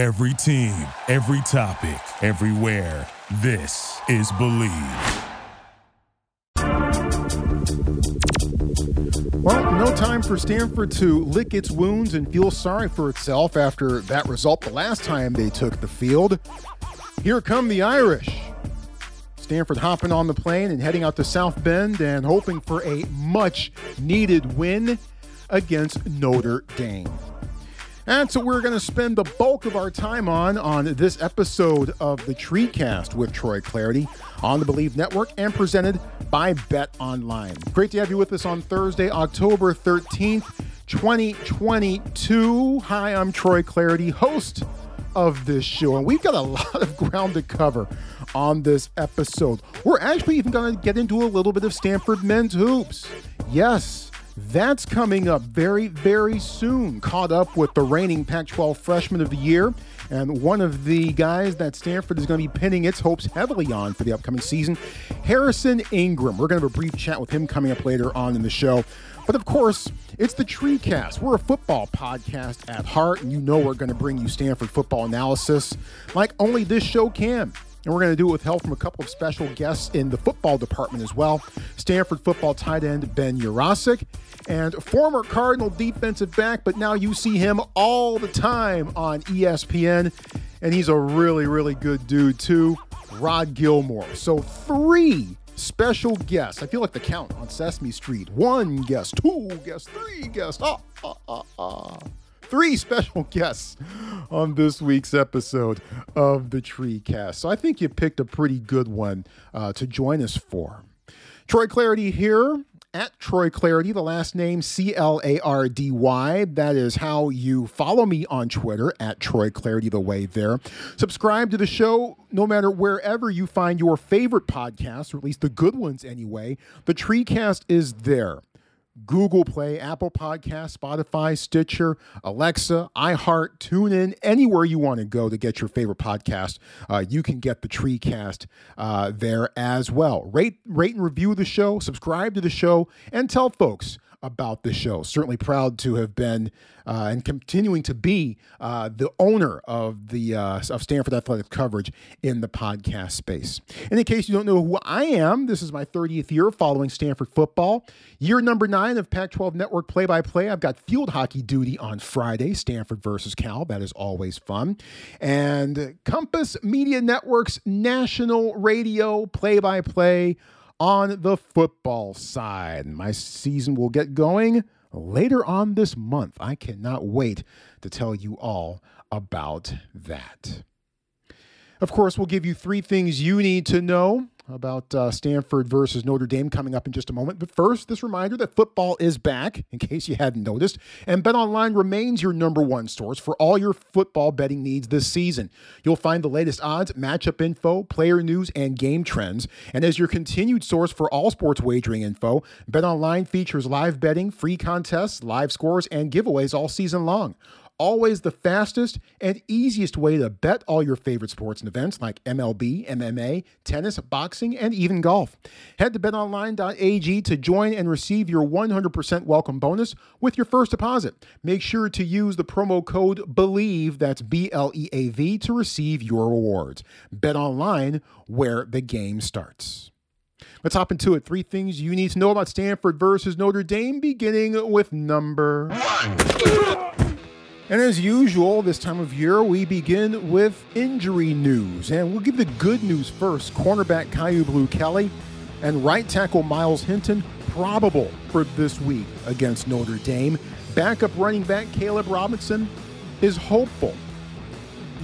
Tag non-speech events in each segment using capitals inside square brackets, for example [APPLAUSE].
Every team, every topic, everywhere. This is Bleav. Well, no time for Stanford to lick its wounds and feel sorry for itself after that result the last time they took the field. Here come the Irish. Stanford hopping on the plane and heading out to South Bend and hoping for a much needed win against Notre Dame. That's what we're going to spend the bulk of our time on on this episode of the TreeCast with Troy Clardy on the Bleav Network and presented by Bet Online. Great to have you with us on Thursday, October 13th, 2022. Hi, I'm Troy Clardy, host of this show, and we've got a [LAUGHS] lot of ground to cover on this episode. We're actually even going to get into a little bit of Stanford men's hoops. Yes, that's coming up very, very soon. Caught up with the reigning Pac 12 freshman of the year and one of the guys that Stanford is going to be pinning its hopes heavily on for the upcoming season, Harrison Ingram. We're going to have a brief chat with him coming up later on in the show. But of course, it's the TreeCast. We're a football podcast at heart, and you know we're going to bring you Stanford football analysis like only this show can. And we're going to do it with help from a couple of special guests in the football department as well. Stanford football tight end Ben Yurosek and former Cardinal defensive back, but now you see him all the time on ESPN. And he's a really, really good dude, too. Rod Gilmore. So, three special guests. I feel like the count on Sesame Street. One guest, two guests, three guests. Ah, ah, ah, ah three special [LAUGHS] guests on this week's episode of the Tree Cast. So I think you picked a pretty good one uh, to join us for. Troy Clardy here at Troy Clardy, the last name C L A R D Y. That is how you follow me on Twitter at Troy Clardy, the way there. Subscribe to the show no matter wherever you find your favorite podcasts, or at least the good ones anyway. The Treecast is there. Google Play, Apple Podcast, Spotify, Stitcher, Alexa, iHeart, TuneIn, anywhere you want to go to get your favorite podcast, uh, you can get the TreeCast uh, there as well. Rate, rate and review the show, subscribe to the show, and tell folks about the show. Certainly proud to have been uh, and continuing to be uh, the owner of the uh, of Stanford Athletic coverage in the podcast space. And in case you don't know who I am, this is my 30th year following Stanford football. Year number nine of Pac-12 Network play-by-play. I've got field hockey duty on Friday, Stanford versus Cal. That is always fun. And Compass Media Network's national radio play-by-play on the football side. My season will get going later on this month. I cannot wait to tell you all about that. Of course, we'll give you three things you need to know about uh, Stanford versus Notre Dame coming up in just a moment. But first, this reminder that football is back, in case you hadn't noticed, and BetOnline remains your number one source for all your football betting needs this season. You'll find the latest odds, matchup info, player news, and game trends. And as your continued source for all sports wagering info, BetOnline features live betting, free contests, live scores, and giveaways all season long always the fastest and easiest way to bet all your favorite sports and events like MLB, MMA, tennis, boxing, and even golf. Head to betonline.ag to join and receive your 100% welcome bonus with your first deposit. Make sure to use the promo code BLEAV, that's B L E A V, to receive your rewards. Bet online where the game starts. Let's hop into it. Three things you need to know about Stanford versus Notre Dame, beginning with number one. And as usual, this time of year, we begin with injury news. And we'll give the good news first. Cornerback Kyu Blu Kelly and right tackle Miles Hinton probable for this week against Notre Dame. Backup running back Caleb Robinson is hopeful.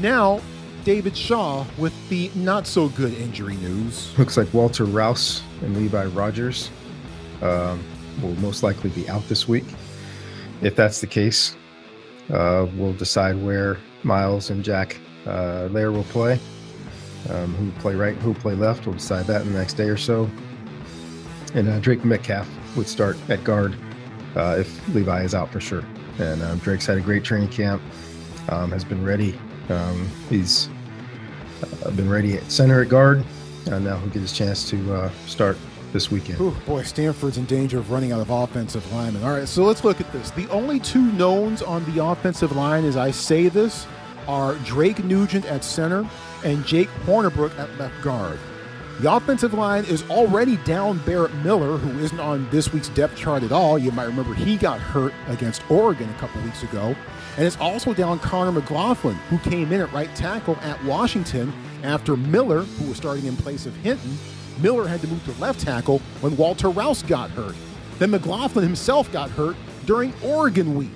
Now, David Shaw with the not so good injury news. Looks like Walter Rouse and Levi Rogers um, will most likely be out this week. If that's the case, uh, we'll decide where Miles and Jack uh, Lair will play. Um, who play right, who play left. We'll decide that in the next day or so. And uh, Drake Metcalf would start at guard uh, if Levi is out for sure. And um, Drake's had a great training camp, um, has been ready. Um, he's uh, been ready at center at guard, and now he'll get his chance to uh, start this weekend. Ooh, boy, Stanford's in danger of running out of offensive linemen. All right, so let's look at this. The only two knowns on the offensive line, as I say this, are Drake Nugent at center and Jake Hornibrook at left guard. The offensive line is already down Barrett Miller, who isn't on this week's depth chart at all. You might remember he got hurt against Oregon a couple weeks ago. And it's also down Connor McLaughlin, who came in at right tackle at Washington after Miller, who was starting in place of Hinton, Miller had to move to left tackle when Walter Rouse got hurt. Then McLaughlin himself got hurt during Oregon week.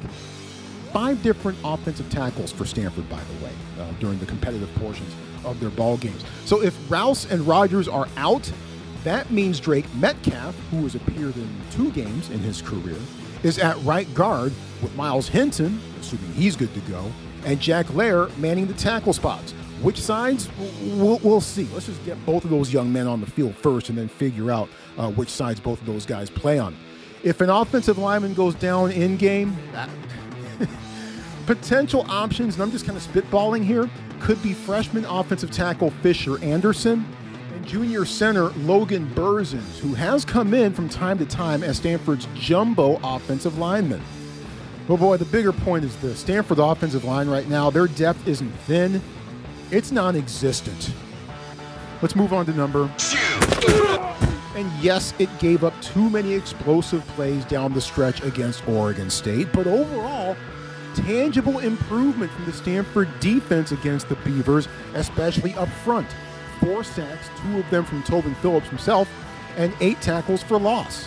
Five different offensive tackles for Stanford, by the way, uh, during the competitive portions of their ball games. So if Rouse and Rogers are out, that means Drake Metcalf, who has appeared in two games in his career, is at right guard with Miles Hinton, assuming he's good to go, and Jack Lair manning the tackle spots. Which sides? We'll, we'll, see. Let's just get both of those young men on the field first and then figure out uh, which sides both of those guys play on. If an offensive lineman goes down in game, [LAUGHS] potential options, and I'm just kind of spitballing here, could be freshman offensive tackle Fisher Anderson and junior center Logan Berzins, who has come in from time to time as Stanford's jumbo offensive lineman. But boy, the bigger point is the Stanford offensive line right now, their depth isn't thin, it's non existent. Let's move on to number two. And yes, it gave up too many explosive plays down the stretch against Oregon State, but overall, tangible improvement from the Stanford defense against the Beavers, especially up front. Four sacks, two of them from Tobin Phillips himself, and eight tackles for loss.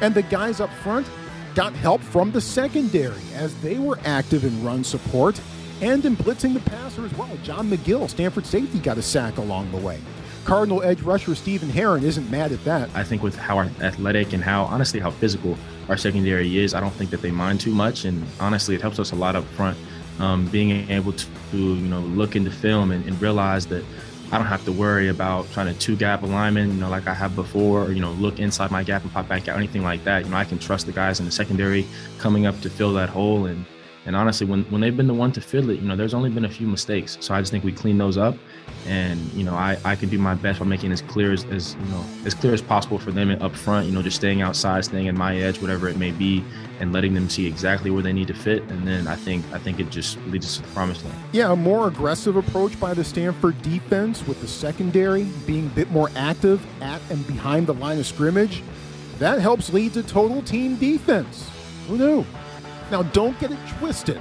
And the guys up front got help from the secondary as they were active in run support and in blitzing the passer as well. John McGill, Stanford safety, got a sack along the way. Cardinal edge rusher Stephen Herron isn't mad at that. I think with how athletic and how honestly how physical our secondary is, I don't think that they mind too much, and honestly, it helps us a lot up front. Um, being able to you know look into film and, and, realize that I don't have to worry about trying to two gap alignment, you know, like I have before, or you know, look inside my gap and pop back out, anything like that. You know, I can trust the guys in the secondary coming up to fill that hole and and honestly, when, when they've been the one to fill it, you know, there's only been a few mistakes. So I just think we clean those up. And, you know, I, I can do my best by making it as clear as, as, you know, as clear as possible for them up front, you know, just staying outside, staying in my edge, whatever it may be, and letting them see exactly where they need to fit. And then I think I think it just leads us to the promised land. Yeah, a more aggressive approach by the Stanford defense with the secondary being a bit more active at and behind the line of scrimmage. That helps lead to total team defense. Who knew? Now, don't get it twisted.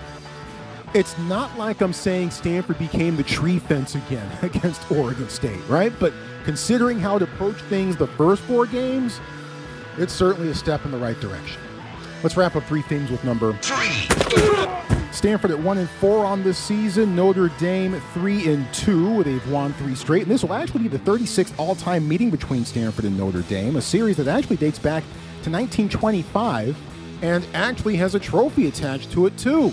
It's not like I'm saying Stanford became the tree fence again [LAUGHS] against Oregon State, right? But considering how to approach things the first four games, it's certainly a step in the right direction. Let's wrap up three things with number three. Stanford at one and four on this season. Notre Dame three and two. They've won three straight, and this will actually be the 36th all-time meeting between Stanford and Notre Dame, a series that actually dates back to 1925 and actually has a trophy attached to it too.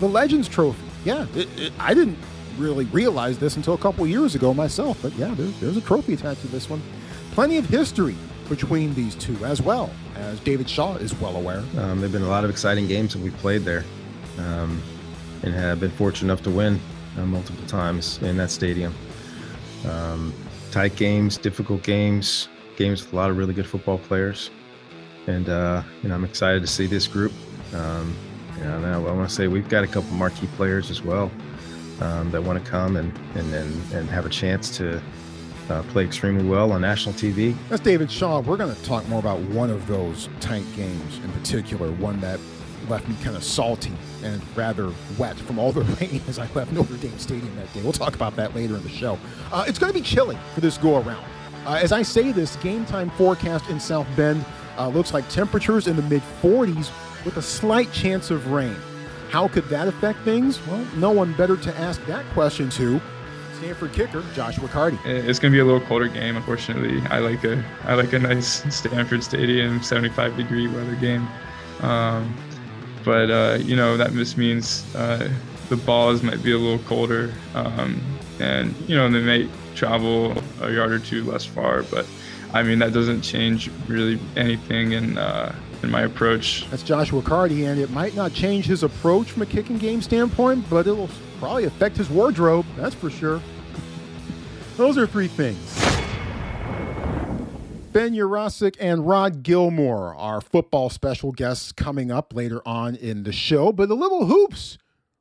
The Legends Trophy. Yeah, it, it, I didn't really realize this until a couple years ago myself, but yeah, there's, there's a trophy attached to this one. Plenty of history between these two as well, as David Shaw is well aware. Um, there have been a lot of exciting games that we've played there um, and have been fortunate enough to win uh, multiple times in that stadium. Um, tight games, difficult games, games with a lot of really good football players and uh, you know I'm excited to see this group. Um, know, I, I want to say we've got a couple marquee players as well um, that want to come and, and and and have a chance to uh, play extremely well on national TV. That's David Shaw. We're going to talk more about one of those tight games in particular, one that left me kind of salty and rather wet from all the [LAUGHS] rain as I left Notre Dame Stadium that day. We'll talk about that later in the show. Uh, it's going to be chilly for this go around. Uh, as I say this, game time forecast in South Bend uh, looks like temperatures in the mid 40s with a slight chance of rain. How could that affect things? Well, no one better to ask that question to. Stanford kicker Joshua Karty. It's going to be a little colder game, unfortunately. I like a I like a nice Stanford Stadium 75 degree weather game, um, but uh, you know that just means uh, the balls might be a little colder, um, and you know they may travel a yard or two less far, but I mean, that doesn't change really anything in uh, in my approach. That's Joshua Karty, and it might not change his approach from a kicking game standpoint, but it will probably affect his wardrobe. That's for sure. Those are three things. Ben Yurosek and Rod Gilmore are football special guests coming up later on in the show, but the little hoops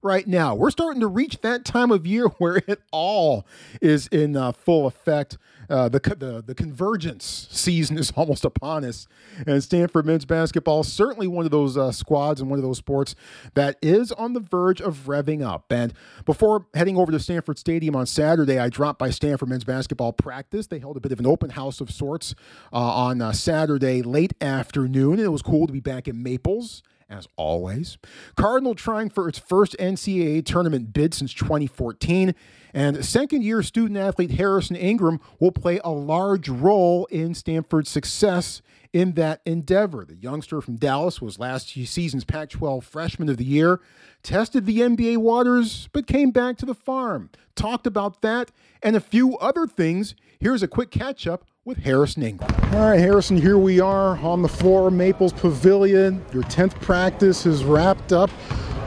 right now. We're starting to reach that time of year [LAUGHS] where it all is in uh, full effect. Uh, the, the the convergence season is [LAUGHS] almost upon us, and Stanford men's basketball certainly one of those uh, squads and one of those sports that is on the verge of revving up. And before heading over to Stanford Stadium on Saturday, I dropped by Stanford men's basketball practice. They held a bit of an open house of sorts uh, on uh, Saturday late afternoon, and it was cool to be back in Maples as always. Cardinal trying for its first NCAA tournament bid since 2014. And second year student athlete Harrison Ingram will play a large role in Stanford's success in that endeavor. The youngster from Dallas was last season's Pac 12 Freshman of the Year, tested the NBA waters, but came back to the farm. Talked about that and a few other things. Here's a quick catch up with Harrison Ingram. All right, Harrison, here we are on the floor, Maples Pavilion. Your 10th practice is wrapped up.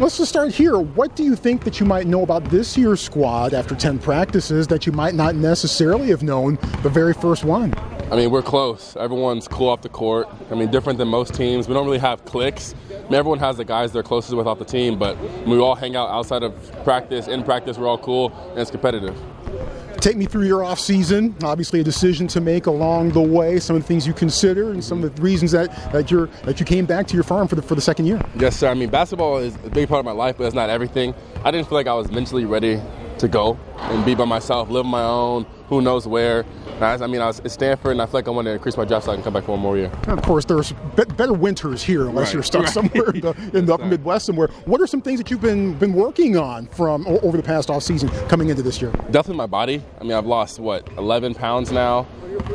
Let's just start here. What do you think that you might know about this year's squad after 10 practices that you might not necessarily have known the very first one? I mean, we're close. Everyone's cool off the court. I mean, different than most teams. We don't really have cliques. I mean, everyone has the guys they're closest with off the team, but we all hang out outside of practice. In practice, we're all cool and it's competitive. Take me through your off season. Obviously, a decision to make along the way. Some of the things you consider, and some of the reasons that, that you're that you came back to your farm for the for the second year. Yes, sir. I mean, basketball is a big part of my life, but it's not everything. I didn't feel like I was mentally ready to go and be by myself, live on my own, who knows where. I mean, I was at Stanford, and I feel like I want to increase my draft so I can come back for one more year. And of course, there's better winters here, unless right. you're stuck right. somewhere in the, in the upper Midwest somewhere. What are some things that you've been been working on from over the past off season coming into this year? Definitely my body. I mean, I've lost what 11 pounds now,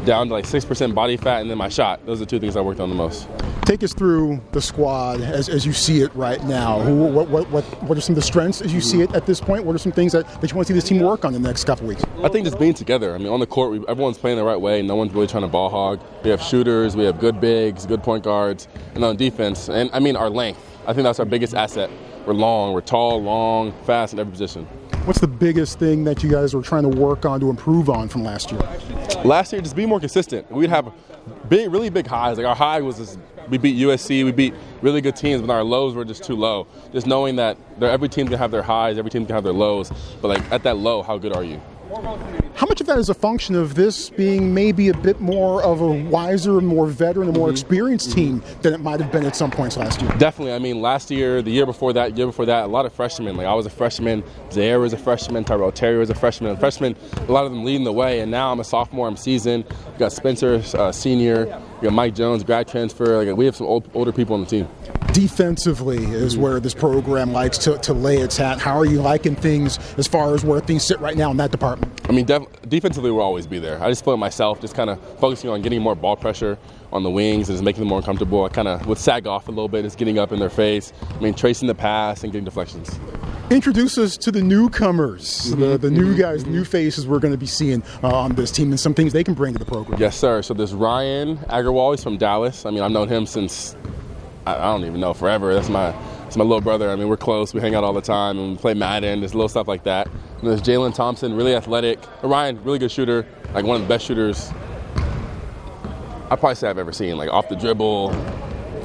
down to like six percent body fat, and then my shot. Those are the two things I worked on the most. Take us through the squad as, as you see it right now. What, what, what, what are some of the strengths as you see it at this point? What are some things that, that you want to see this team work on in the next couple weeks? I think just being together. I mean, on the court, we, everyone's playing the right way. No one's really trying to ball hog. We have shooters, we have good bigs, good point guards, and on defense, and I mean our length. I think that's our biggest asset. We're long, we're tall, long, fast in every position. What's the biggest thing that you guys were trying to work on to improve on from last year? Last year, just be more consistent. We'd have big, really big highs. Like our high was just, we beat USC, we beat really good teams, but our lows were just too low. Just knowing that every team can have their highs, every team can have their lows, but like at that low, how good are you? How much of that is a function of this being maybe a bit more of a wiser, more veteran, and more mm-hmm. experienced team than it might have been at some points last year? Definitely. I mean, last year, the year before that, year before that, a lot of freshmen. Like I was a freshman, Ziaire was a freshman, Tyrell Terry was a freshman. And freshmen, a lot of them leading the way. And now I'm a sophomore. I'm seasoned. We got Spencer, uh, senior. We got Mike Jones, grad transfer. Like we have some old, older people on the team defensively is mm-hmm. where this program likes to, to lay its hat. How are you liking things as far as where things sit right now in that department? I mean, def- defensively, we'll always be there. I just feel myself just kind of focusing on getting more ball pressure on the wings and just making them more comfortable. I kind of would sag off a little bit, just getting up in their face. I mean, tracing the pass and getting deflections. Introduce us to the newcomers, mm-hmm. the, the new mm-hmm. guys, mm-hmm. new faces we're going to be seeing uh, on this team and some things they can bring to the program. Yes, sir. So there's Ryan Agarwal. He's from Dallas. I mean, I've known him since I, don't even know forever. That's my that's my little brother. I mean, we're close. We hang out all the time and we play Madden. There's little stuff like that. And there's Jalen Thompson, really athletic. Ryan, really good shooter, like one of the best shooters I probably say I've ever seen. Like off the dribble,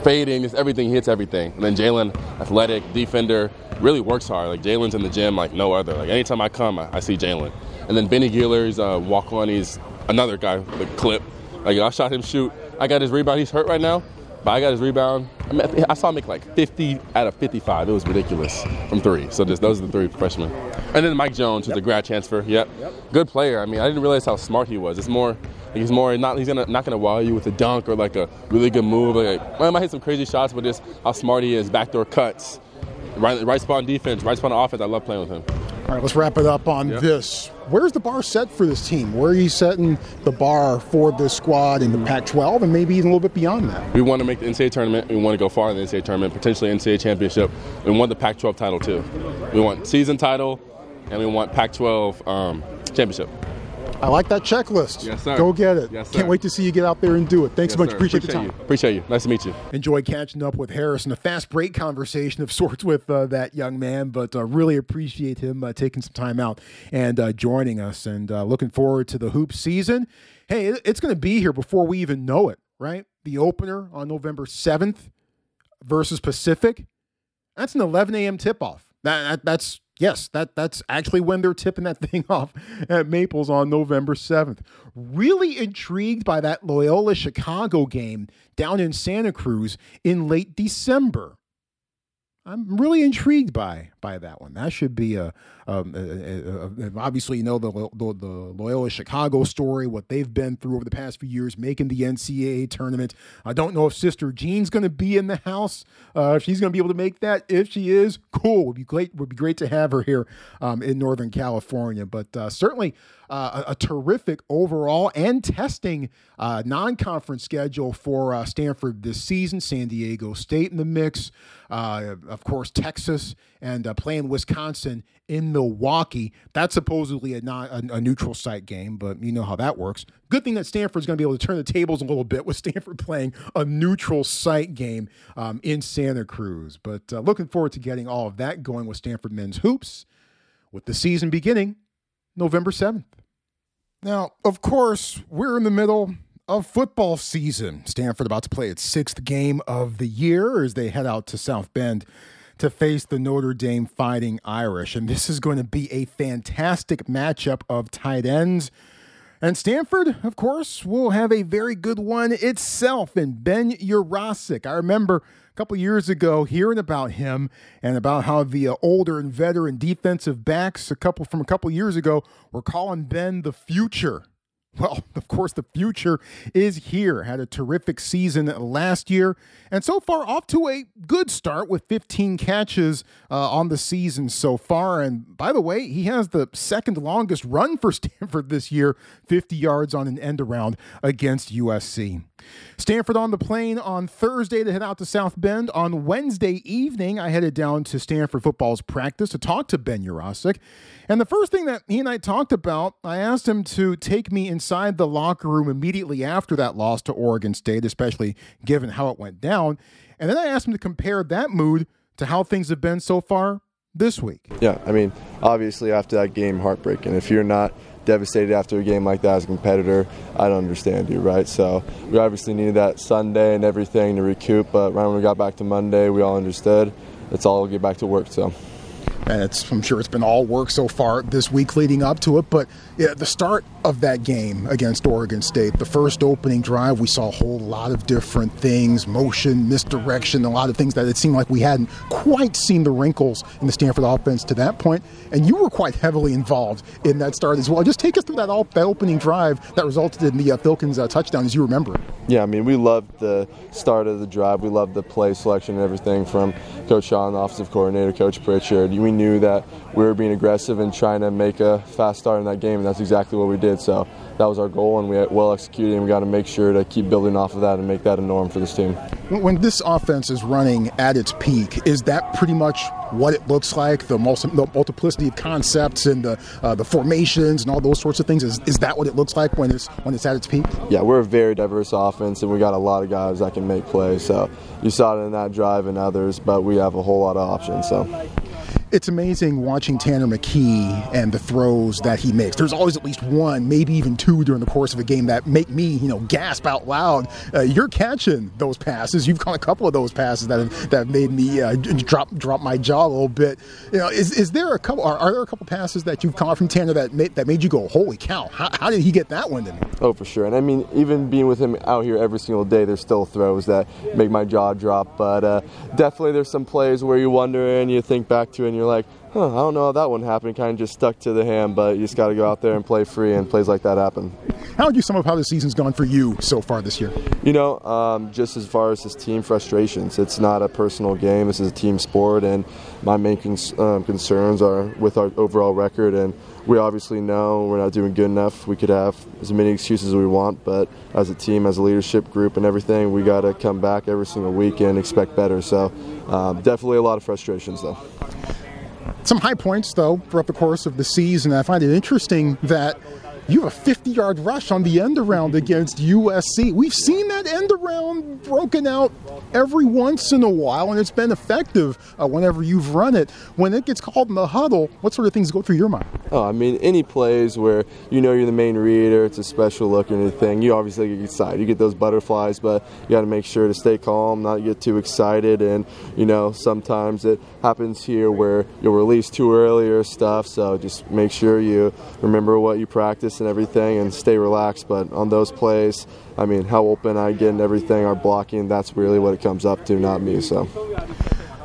fading, just everything. He hits everything. And then Jalen, athletic, defender, really works hard. Like Jalen's in the gym like no other. Like anytime I come, I, I see Jalen. And then Benny Gealer's uh, walk on. He's another guy, the clip. Like I shot him shoot. I got his rebound. He's hurt right now. But I got his rebound. I, mean, I saw him make like 50 out of 55. It was ridiculous from three. So just those are the three freshmen. And then Mike Jones, who's yep. a grad transfer. Yep. yep. Good player. I mean, I didn't realize how smart he was. It's more he's more not he's gonna not gonna wow you with a dunk or like a really good move. Like well, I might hit some crazy shots, but just how smart he is, backdoor cuts, right right spot on defense, right spot on offense. I love playing with him. All right, let's wrap it up on yep. this. Where's the bar set for this team? Where are you setting the bar for this squad in the Pac-12 and maybe even a little bit beyond that? We want to make the NCAA tournament. We want to go far in the NCAA tournament, potentially NCAA championship. We want the Pac-12 title too. We want season title, and we want Pac-12 um, championship. I like that checklist. Yes, sir. Go get it. Yes, sir. Can't wait to see you get out there and do it. Thanks yes, so much. Appreciate, Appreciate, the time. You. Appreciate you. Nice to meet you. Enjoy catching up with Harrison. A fast break conversation of [LAUGHS] sorts with uh, that young man, but uh, really appreciate him uh, taking some time out and uh, joining us and uh, looking forward to the hoop season. Hey, it's going to be here before we even know it, right? The opener on November 7th versus Pacific. That's an 11 a.m. tip off. That, that, that's yes, that that's actually when they're tipping that [LAUGHS] thing off at Maples on November 7th. Really intrigued by that Loyola Chicago game down in Santa Cruz in late December. I'm really intrigued by by that one. That should be a, um, a, a, a obviously you know the, the, the Loyola Chicago story, what they've been through over the past few years, making the NCAA tournament. I don't know if Sister Jean's going to be in the house. Uh, if she's going to be able to make that, if she is, cool. Would be great. Would be great to have her here um, in Northern California. But uh, certainly uh, a, terrific overall and testing uh, non-conference schedule for uh, Stanford this season. San Diego State in the mix, uh, of course, Texas and uh, playing Wisconsin in Milwaukee. That's supposedly a, non, a, a, neutral site game, but you know how that works. Good thing that Stanford's going to be able to turn the tables a little bit with [LAUGHS] Stanford playing a neutral site game um, in Santa Cruz. But uh, looking forward to getting all of that going with Stanford men's hoops with the season beginning November 7th. Now, of course, we're in the middle of football season. Stanford about to play its sixth game of the year as they head out to South Bend to face the Notre Dame Fighting Irish. And this is going to be a fantastic matchup of tight ends. And Stanford, of course, will have a very good one itself in Ben Yurosek. I remember a couple years ago hearing about him and about how the uh, older and veteran defensive backs a couple from a couple years ago were calling Ben the future. Well, [LAUGHS] of course, the future is here. Had a terrific season last year, and so far off to a good start with 15 catches uh, on the season so far. And by the way, he has the second longest run for [LAUGHS] Stanford this year 50 yards on an end around against USC. Stanford on the plane on Thursday to head out to South Bend. On Wednesday evening, I headed down to Stanford football's practice to talk to Ben Yurosek. And the first thing that he and I talked about, I asked him to take me inside the locker room immediately after that loss to Oregon State, especially given how it went down. And then I asked him to compare that mood to how things have been so far this week. Yeah, I mean, obviously after that game, heartbreaking. If you're not devastated after a game like that as a competitor, I don't understand you, right? So we obviously needed that Sunday and everything to recoup, but right when we got back to Monday, we all understood. It's all get back to work. So I'm sure it's been all work so far this week leading up to it. But yeah, the start of that game against Oregon State, the first opening drive, we saw a whole lot of different things, motion, misdirection, a lot of things that it seemed like we hadn't quite seen the wrinkles in the Stanford offense to that point. And you were quite heavily involved in that start as well. Just take us through that, all, that opening drive that resulted in the uh, Filkins uh, touchdown, as you remember. Yeah, I mean, we loved the start of the drive. We loved the play selection and everything from Coach Shaw, offensive coordinator, Coach Pritchard. Knew that we were being aggressive and trying to make a fast start in that game, and that's exactly what we did. So that was our goal, and we well executed, and we got to make sure to keep building off of that and make that a norm for this team. When this offense is running at its peak, is that pretty much what it looks like? The, multiplicity of concepts and the uh, the formations and all those sorts of things. Is, is that what it looks like when it's when it's at its peak? Yeah, we're a very diverse offense, and we got a lot of guys that can make plays. So you saw it in that drive and others, but we have a whole lot of options. So it's amazing watching Tanner McKee and the throws that he makes. There's always at least one, maybe even two during the course of a game that make me, you know, gasp out loud. Uh, you're catching those passes. You've caught a couple of those passes that have, that have made me uh, drop drop my jaw a little bit. You know, is, is there a couple? Are, are there a couple passes that you've caught from Tanner that made, that made you go, "Holy cow! How, how did he get that one to me?" Oh, for sure. And I mean, even being with him out here every single day, there's still throws that make my jaw drop. But uh, definitely, there's some plays where you wonder and you think back to, and you're like huh, I don't know how that one happened. Kind of just stuck to the hand, but you just got to go out there and play free, and plays like that happen. How would you sum up how the season's gone for you so far this year? You know, um, just as far as this team frustrations, it's not a personal game. This is a team sport, and my main cons- um, concerns are with our overall record. And we obviously know we're not doing good enough. We could have as many excuses as we want, but as a team, as a leadership group, and everything, we got to come back every single week and expect better. So, um, definitely a lot of frustrations, though. Some high points, though, throughout the course of the season. I find it interesting that you have a 50 yard rush on the end around against USC. We've seen that end around broken out every once in a while, and it's been effective uh, whenever you've run it. When it gets called in the huddle, what sort of things go through your mind? Oh, I mean, any plays where you know you're the main reader, it's a special look or anything, you obviously get excited. You get those butterflies, but you got to make sure to stay calm, not get too excited. And, you know, sometimes it happens here where you'll release too early or stuff, so just make sure you remember what you practice and everything and stay relaxed. But on those plays, I mean, how open I get and everything, our blocking, that's really what it comes up to, not me. So.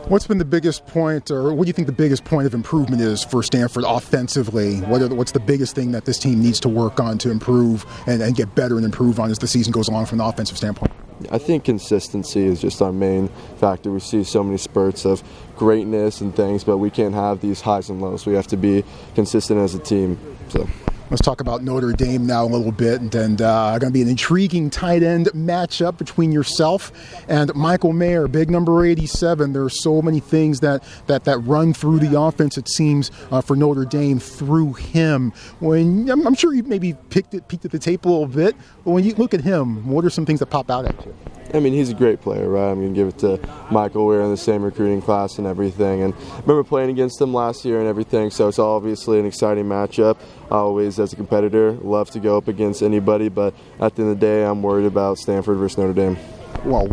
What's been the biggest point, or what do you think the biggest point of improvement is for Stanford offensively? What the, what's the biggest thing that this team needs to work on to improve and, and get better and improve on as the season goes along from an offensive standpoint? I think consistency is just our main factor. We see so many spurts of greatness and things, but we can't have these highs and lows. We have to be consistent as a team. So. Let's talk about Notre Dame now a little bit, and, and uh, going to be an intriguing tight end matchup between yourself and Michael Mayer, big number 87. There are so many things that that, that run through the offense. It seems uh, for Notre Dame through him. When I'm, I'm sure you maybe picked it, peeked at the tape a little bit, but when you look at him, what are some things that pop out at you? I mean, he's a great player, right? I'm going to give it to Michael. We are in the same recruiting class and everything. And I remember playing against him last year and everything, so it's obviously an exciting matchup. I always, as a competitor, love to go up against anybody, but at the end of the day, I'm worried about Stanford versus Notre Dame. Well,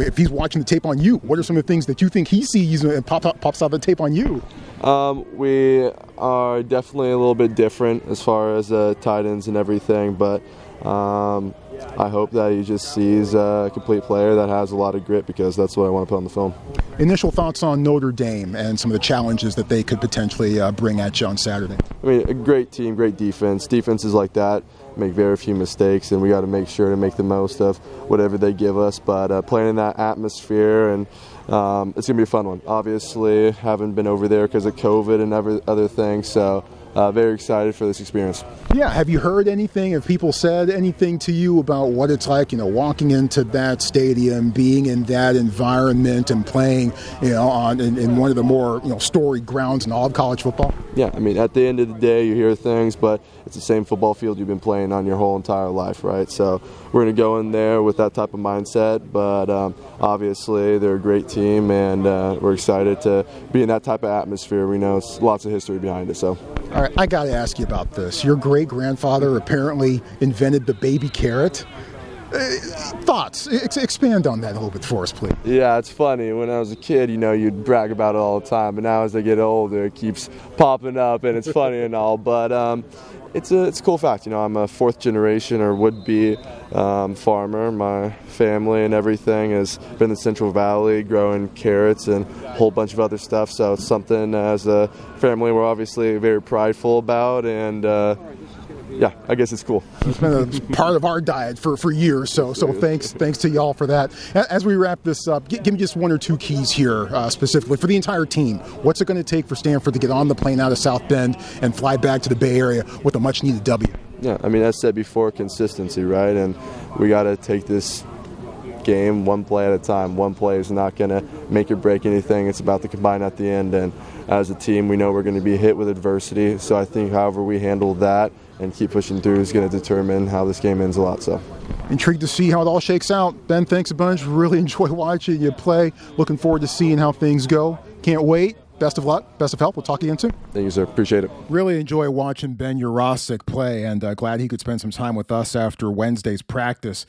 if he's watching the tape on you, what are some of the things that you think he sees and pop, pops out the tape on you? Um, we are definitely a little bit different as far as uh, tight ends and everything, but um, I hope that he just sees a complete player that has a lot of grit because that's what I want to put on the film. Initial thoughts on Notre Dame and some of the challenges that they could potentially uh, bring at you on Saturday. I mean, a great team, great defense. Defenses like that make very few mistakes, and we got to make sure to make the most of whatever they give us. But uh, playing in that atmosphere and um, it's gonna be a fun one. Obviously, haven't been over there because of COVID and other other things, so uh, very excited for this experience. Yeah, have you heard anything? Have people said anything to you about what it's like, you know, walking into that stadium, being in that environment, and playing, you know, on in, in one of the more you know storied grounds in all of college football? Yeah, I mean, at the end of the day, you hear things, but it's the same football field you've been playing on your whole entire life, right? So we're going to go in there with that type of mindset, but um, obviously they're a great team, and uh, we're excited to be in that type of atmosphere. We know it's lots of history behind it, so. All right, I got to ask you about this. Your great grandfather apparently invented the baby carrot. Uh, thoughts? Ex- expand on that a little bit for us, please. Yeah, it's funny. When I was a kid, you know, you'd brag about it all the time, but now as I get older, it keeps popping up, and it's funny and all. But um, it's a it's a cool fact. You know, I'm a fourth generation or would be um, farmer. My family and everything has been in the Central Valley growing carrots and a whole bunch of other stuff. So it's something as a family we're obviously very prideful about and. Uh, yeah, I guess it's cool. It's been a part of our diet for, for years. So so thanks thanks to y'all for that. As we wrap this up, give, me just one or two keys here uh, specifically for the entire team. What's it going to take for Stanford to get on the plane out of South Bend and fly back to the Bay Area with a much needed W? Yeah, I mean as said before, consistency, right? And we got to take this game one play at a time. One play is not going to make or break anything. It's about the combine at the end. And as a team, we know we're going to be hit with adversity. So I think however we handle that and keep pushing through is going to determine how this game ends a lot. So intrigued to see how it all shakes out. Ben, thanks a bunch. [LAUGHS] Really enjoy watching you play. Looking forward to seeing how things go. Can't wait. Best of luck. Best of health. We'll talk again soon. Thank you, sir. Appreciate it. Really enjoy watching Ben Yurosek play, and uh, glad he could spend some time with us after Wednesday's practice.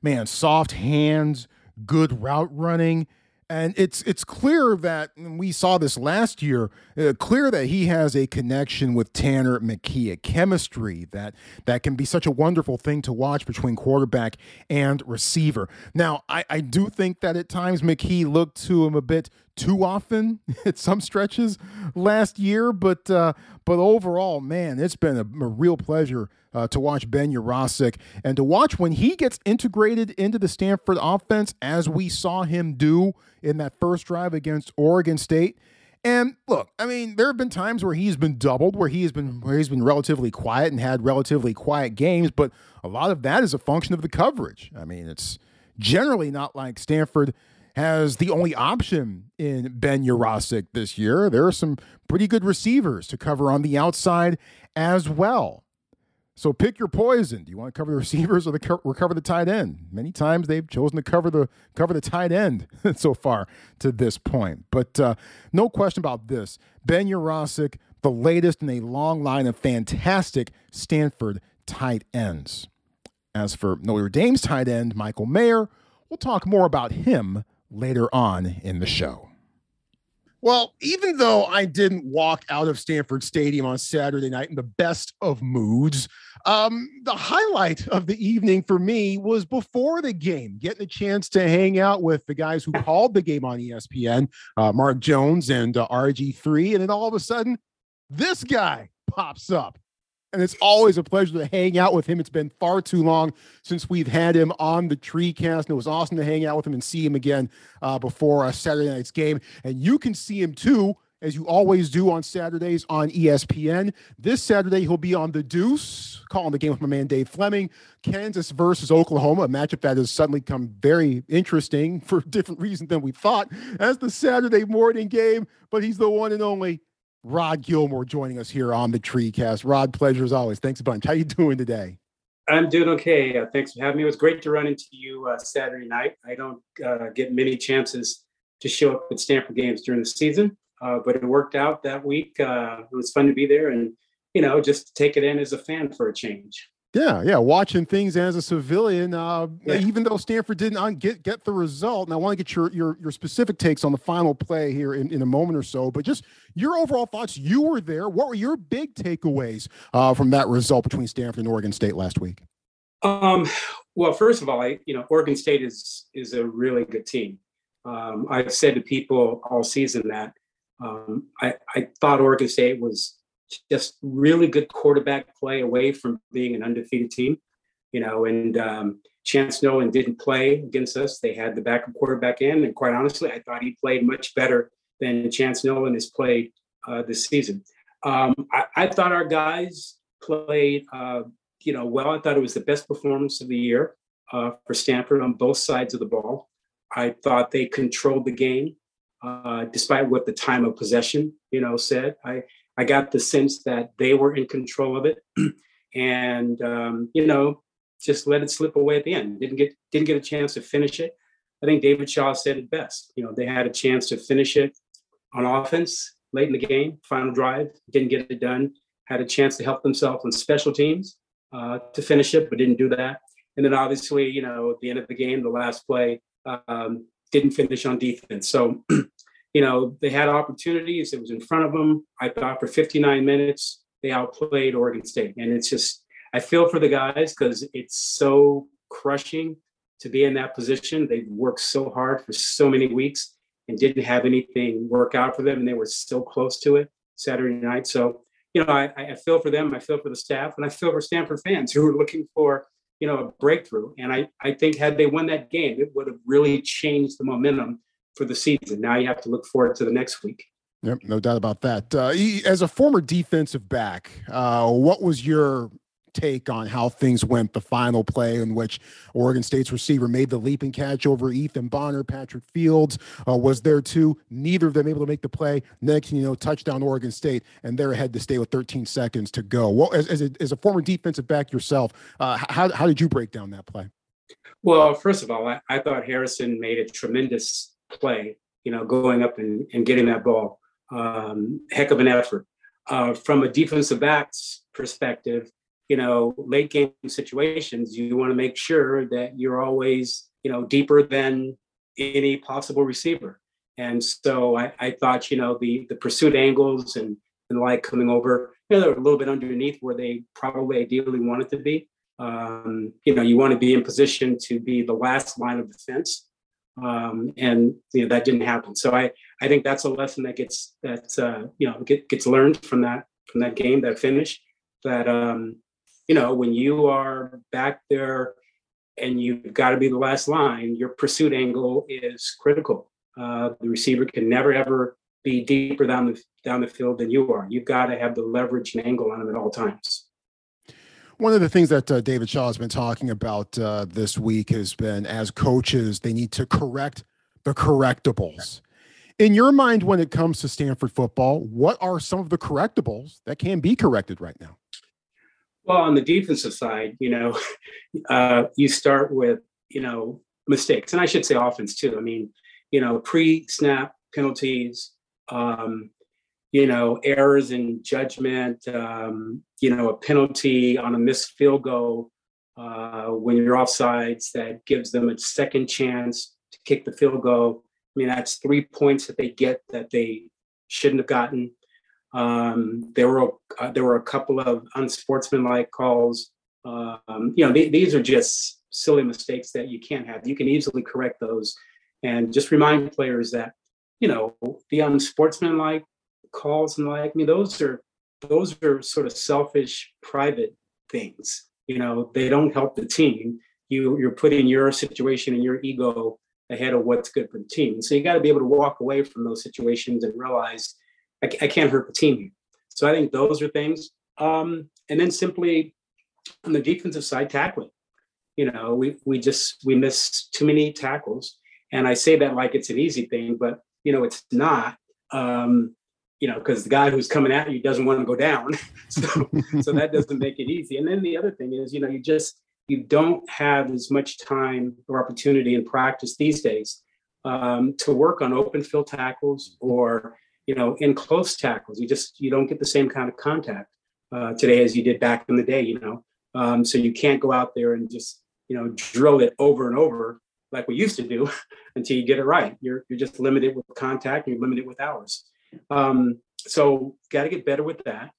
Man, soft hands, good route running and it's it's clear that we saw this last year. Uh, clear that he has a connection with Tanner McKee, a chemistry that that can be such a wonderful thing to watch between quarterback and receiver. Now, I, I do think that at times McKee looked to him a bit too often [LAUGHS] at some stretches last year, but uh, but overall, man, it's been a, a real pleasure uh, to watch Ben Yurosek and to watch when he gets integrated into the Stanford offense, as we saw him do in that first drive against Oregon State. And look, I mean, there have been times where he's been doubled, where he has been where he's been relatively quiet and had relatively quiet games, but a lot of that is a function of the coverage. I mean, it's generally not like Stanford has the only option in Ben Yurosek this year. There are some pretty good receivers to cover on the outside as well. So pick your poison. Do you want to cover the [LAUGHS] receivers or the or cover the tight end? Many times they've chosen to cover the cover the tight end [LAUGHS] so far to this point. But uh, no question about this. Ben Yurosek, the latest in a long line of fantastic Stanford tight ends. As for Notre Dame's tight end, Michael Mayer, we'll talk more about him later on in the show. Well, even though I didn't walk out of Stanford Stadium on Saturday night in the best of moods, um, the highlight of the evening for me was before the game, getting a chance to hang out with the guys who called the game on ESPN, uh, Mark Jones and uh, RG3. And then all of a sudden, this guy pops up and it's always a pleasure to hang out with him. It's been far too long since we've had him on the tree cast, and it was awesome to hang out with him and see him again uh, before a Saturday night's game. And you can see him too, as you always do on Saturdays on ESPN. This Saturday, he'll be on the Deuce, calling the game with my man Dave Fleming. Kansas versus Oklahoma, a matchup that has suddenly come very interesting [LAUGHS] for a different reasons than we thought as the Saturday morning game. But he's the one and only Rod Gilmore joining us here on the TreeCast. Rod, pleasure as always. Thanks a bunch. How you doing today? I'm doing okay. Uh, thanks for having me. It was great to run into you uh, Saturday night. I don't uh, get many chances to show up at Stanford games during the season, uh, but it worked out that week. Uh, it was fun to be there and, you know, just take it in as a fan for a change. Yeah, yeah, watching things as a civilian, uh, yeah. even though Stanford didn't get get the result. And I want to get your your your specific takes on the final play here in, in a moment or so. But just your overall thoughts. You were there. What were your big takeaways uh, from that result between Stanford and Oregon State last week? Um, well, first of all, I you know Oregon State is is a really good team. Um, I've said to people all season that um, I, I thought Oregon State was just really good quarterback play away from being an undefeated team. You know, and um, Chance Nolan didn't play against us. They had the backup quarterback in, and quite honestly, I thought he played much better than Chance Nolan has played uh, this season. Um, I, I, thought our guys played, uh, you know, well. I thought it was the best performance of the year uh, for Stanford on both sides of the ball. I thought they controlled the game, uh, despite what the time of possession, you know, said. I I got the sense that they were in control of it, [CLEARS THROAT] and um, you know, just let it slip away at the end. Didn't get didn't get a chance to finish it. I think David Shaw said it best. You know, they had a chance to finish it on offense late in the game, final drive, didn't get it done. Had a chance to help themselves on special teams uh, to finish it, but didn't do that. And then obviously, you know, at the end of the game, the last play um, didn't finish on defense. So [CLEARS THROAT] you know, they had opportunities. It was in front of them. I thought for 59 minutes, they outplayed Oregon State. And it's just, I feel for the guys because it's so crushing to be in that position. They've worked so hard for so many weeks and didn't have anything work out for them. And they were so close to it Saturday night. So, you know, I, I feel for them. I feel for the staff and I feel for Stanford fans [LAUGHS] who are looking for, you know, a breakthrough. And I, I think had they won that game, it would have really changed the momentum for the season. Now you have to look forward to the next week. Yep, no doubt about that. Uh, as a former defensive back, uh, what was your take on how things went the final play in which Oregon State's receiver made the leaping catch over Ethan Bonner, Patrick Fields uh, was there too. Neither of them able to make the play. Next, you know, touchdown Oregon State, and they're ahead to stay with 13 seconds to go. Well, as, as, a, as a former defensive back yourself, uh, how, how did you break down that play? Well, first of all, I, I thought Harrison made a tremendous play, you know, going up and, and getting that ball. Um, heck of an effort. Uh, from a defensive back's perspective, you know, late game situations, you want to make sure that you're always, you know, deeper than any possible receiver. And so I, I thought, you know, the the pursuit angles and and the like coming over, you know, they're a little bit underneath where they probably ideally wanted to be. Um, you know, you want to be in position to be the last line of defense um, and you know that didn't happen. So I I think that's a lesson that gets that uh, you know get, gets learned from that from that game that finish. That um, you know when you are back there and you've got to be the last line, your pursuit angle is critical. Uh, the receiver can never ever be deeper down the down the field than you are. You've got to have the leverage and angle on him at all times. One of the things that uh, David Shaw has been talking about uh, this week has been as coaches, they need to correct the correctables. In your mind, when it comes to Stanford football, what are some of the correctables that can be corrected right now? Well, on the defensive side, you know, [LAUGHS] uh, you start with you know mistakes, and I should say offense too. I mean, you know, pre-snap penalties, um, you know, errors in judgment, um, you know, a penalty on a missed field goal uh, when you're offsides that gives them a second chance to kick the field goal. I mean, that's three points that they get that they shouldn't have gotten. Um, there were uh, there were a couple of unsportsmanlike calls. Um, you know, th- these are just silly mistakes that you can't have. You can easily correct those, and just remind players that you know the unsportsmanlike calls and like. me those are those are sort of selfish, private things. You know, they don't help the team. You you're putting your situation and your ego ahead of what's good for the team. So you got to be able to walk away from those situations and realize I, I can't hurt the team. So I think those are things. Um, and then simply on the defensive side, tackling. You know, we we just we miss too many tackles, and I say that like it's an easy thing, but you know it's not. Um, you know, because the guy who's coming at you doesn't want to go down, [LAUGHS] so so that doesn't make it easy. And then the other thing is, you know, you just you don't have as much time or opportunity in practice these days um, to work on open field tackles or you know in close tackles. You just you don't get the same kind of contact uh, today as you did back in the day. You know, um, so you can't go out there and just you know drill it over and over like we used to do [LAUGHS] until you get it right. You're you're just limited with contact. You're limited with hours. Um, so got to get better with that.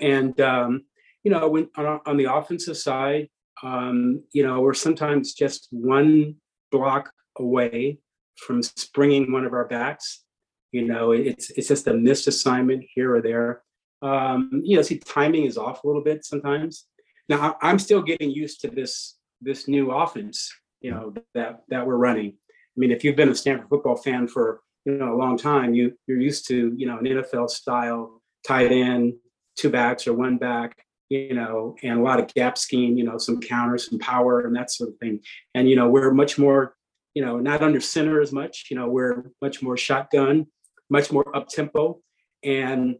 And um, you know, when on, on the offensive side, um, you know, we're sometimes just one block away from springing one of our backs. You know, it's it's just a missed assignment here or there. Um, you know, see, timing is off a little bit sometimes. Now, I'm still getting used to this this new offense. You know that that we're running. I mean, if you've been a Stanford football fan for you know a long time, you you're used to you know an NFL style tight end, two backs or one back, you know, and a lot of gap scheme, you know, some counters, some power, and that sort of thing. And you know, we're much more, you know, not under center as much. You know, we're much more shotgun, much more up tempo, and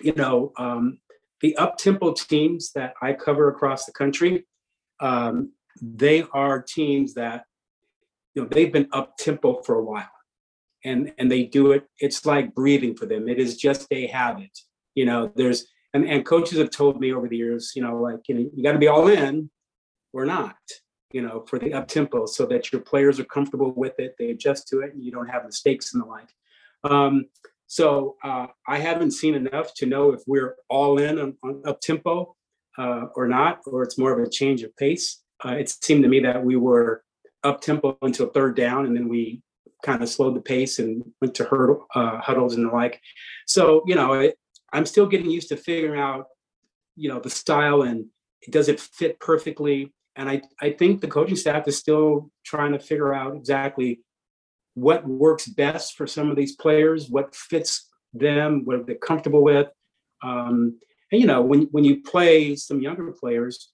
you know, um, the up tempo teams that I cover across the country, um, they are teams that you know they've been up tempo for a while and and they do it it's like breathing for them. It is just a habit you know there's and, and coaches have told me over the years you know like you know you got to be all in or not you know for the up tempo so that your players are comfortable with it they adjust to it and you don't have mistakes and the like. Um, so uh, i haven't seen enough to know if we're all in on, on up tempo uh, or not or it's more of a change of pace. Uh, it seemed to me that we were up tempo until third down and then we kind of slowed the pace and went to hurdle, uh, huddles and the like. So, you know, it, I'm still getting used to figuring out, you know, the style and does it fit perfectly. And I, I think the coaching staff is still trying to figure out exactly what works best for some of these players, what fits them, what they're comfortable with. Um, and you know, when when you play some younger players,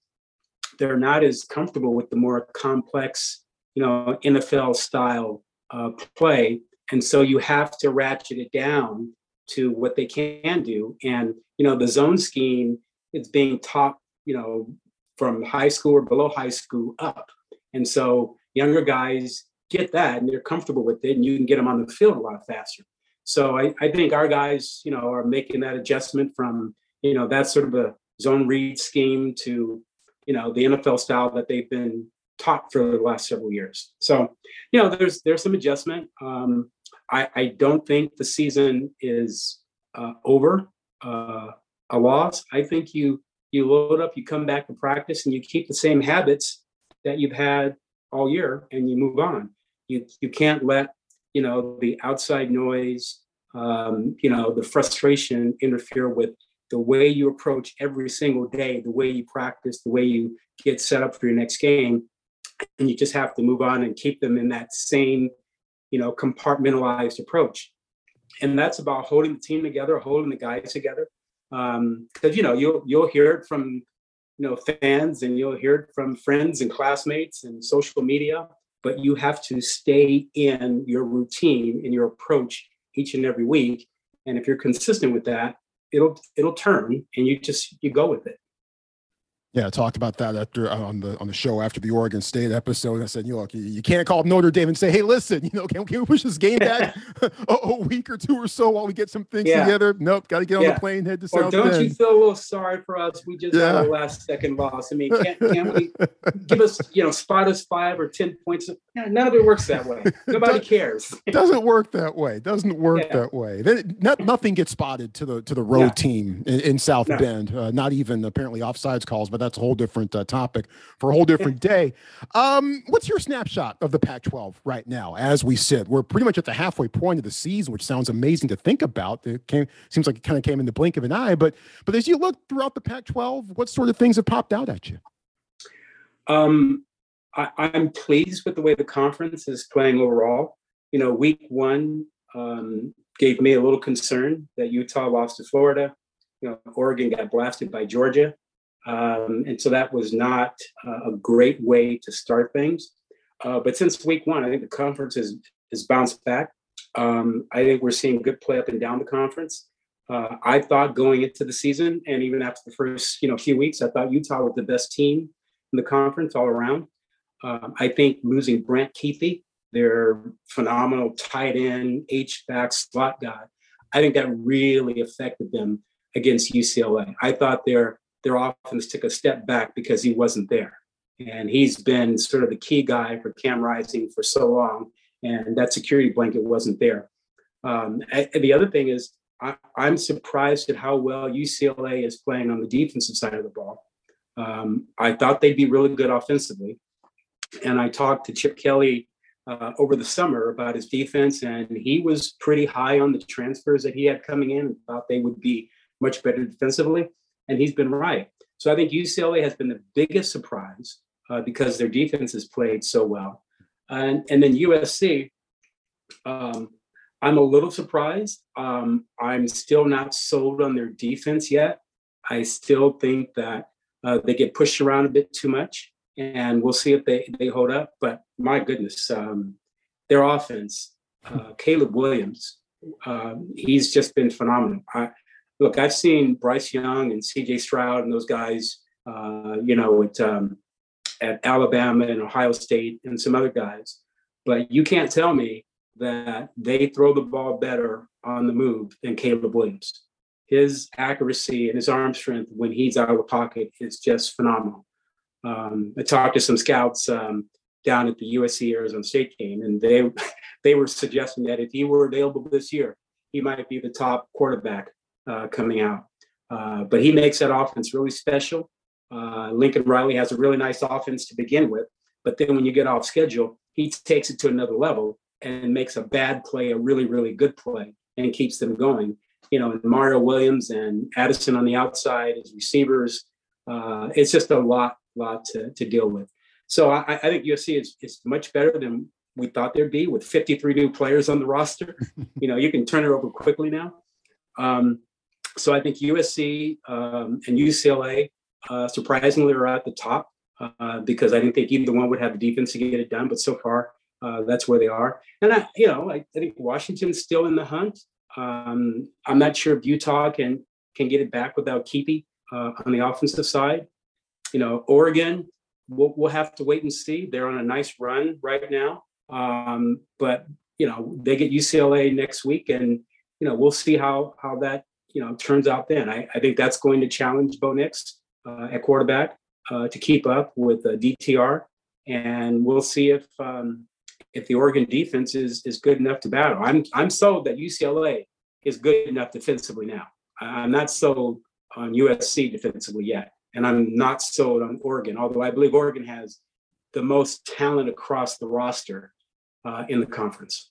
they're not as comfortable with the more complex, you know, NFL style uh, play. And so you have to ratchet it down to what they can do. And, you know, the zone scheme is being taught, you know, from high school or below high school up. And so younger guys get that and they're comfortable with it and you can get them on the field a lot faster. So I, I think our guys, you know, are making that adjustment from, you know, that sort of a zone read scheme to, you know, the NFL style that they've been taught for the last several years. So, you know, there's there's some adjustment. Um, I, I don't think the season is uh, over uh, a loss. I think you you load up, you come back to practice, and you keep the same habits that you've had all year, and you move on. You you can't let you know the outside noise, um, you know, the frustration interfere with the way you approach every single day, the way you practice, the way you get set up for your next game and you just have to move on and keep them in that same you know compartmentalized approach. And that's about holding the team together holding the guys together. Because um, you know you'll you'll hear it from you know fans and you'll hear it from friends and classmates and social media but you have to stay in your routine in your approach each and every week. And if you're consistent with that it'll it'll turn and you just you go with it Yeah, I talked about that after uh, on the on the show after the Oregon State episode. I said, you know, you, you can't call up Notre Dame and say, "Hey, listen, you know, can, can we push this game back [LAUGHS] [LAUGHS] a, a, week or two or so while we get some things yeah. together?" Nope, got to get on yeah. the plane, head to or South don't Bend. you feel a little sorry for us? We just yeah. had a last second loss. I mean, can't, can't we [LAUGHS] give us, you know, spot us five or ten points? None of it works that way. Nobody cares. It doesn't work that way. Doesn't work that way. Then not, nothing gets spotted to the to the road team in, in South no. Bend. Uh, not even apparently offsides calls, but that's a whole different. Uh, topic for a whole different day. Um, what's your snapshot of the Pac 12 right now as we sit? We're pretty much at the halfway point of the season, which sounds amazing to think about. It came, seems like it kind of came in the blink of an eye. But, but as you look throughout the Pac 12, what sort of things have popped out at you? Um, I, I'm pleased with the way the conference is playing overall. You know, week one um, gave me a little concern that Utah lost to Florida. You know, Oregon got blasted by Georgia. Um, and so that was not uh, a great way to start things. Uh, but since week one, I think the conference has, has bounced back. Um, I think we're seeing good play up and down the conference. Uh, I thought going into the season, and even after the first you know few weeks, I thought Utah was the best team in the conference all around. Um, I think losing Brent Kuithe, their phenomenal tight end, H back slot guy, I think that really affected them against UCLA. I thought their their offense took a step back because he wasn't there. And he's been sort of the key guy for Cam Rising for so long, and that security blanket wasn't there. Um, the other thing is, I, am surprised at how well UCLA is playing on the defensive side of the ball. Um, I thought they'd be really good offensively. And I talked to Chip Kelly uh, over the summer about his defense, and he was pretty high on the transfers that he had coming in and thought they would be much better defensively and he's been right. So I think UCLA has been the biggest surprise uh, because their defense has played so well. And, and then USC, um, I'm a little surprised. Um, I'm still not sold on their defense yet. I still think that uh, they get pushed around a bit too much, and we'll see if they, they hold up. But my goodness, um, their offense, uh, Caleb Williams, uh, he's just been phenomenal. I, look, I've seen Bryce Young and C.J. Stroud and those guys, uh, you know, at um, at Alabama and Ohio State and some other guys, but you can't tell me that they throw the ball better on the move than Caleb Williams. His accuracy and his arm strength when he's out of the pocket is just phenomenal. Um, I talked to some scouts um, down at the USC Arizona State game, and they [LAUGHS] they were suggesting that if he were available this year, he might be the top quarterback coming out. Uh, but he makes that offense really special. Uh, Lincoln Riley has a really nice offense to begin with, but then when you get off schedule, he takes it to another level and makes a bad play a really, really good play and keeps them going. You know, and Mario Williams and Addison on the outside as receivers. Uh, it's just a lot, lot to, to deal with. So I, I think USC is, is much better than we thought there'd be with 53 new players on the roster. [LAUGHS] you know, you can turn it over quickly now. Um, so I think USC um, and UCLA uh, surprisingly are at the top uh, because I didn't think either one would have the defense to get it done. But so far, uh, that's where they are. And I, you know, I, I think Washington's still in the hunt. Um, I'm not sure if Utah can can get it back without Kuithe uh, on the offensive side. You know, Oregon, we'll, we'll have to wait and see. They're on a nice run right now. Um, but you know, they get UCLA next week, and you know, we'll see how how that you know it turns out then. I, I think that's going to challenge Bo Nix uh, at quarterback uh, to keep up with uh, DTR, and we'll see if um, if the Oregon defense is is good enough to battle. I'm I'm sold that UCLA is good enough defensively now. I'm not sold on USC defensively yet, and I'm not sold on Oregon. Although I believe Oregon has the most talent across the roster uh, in the conference.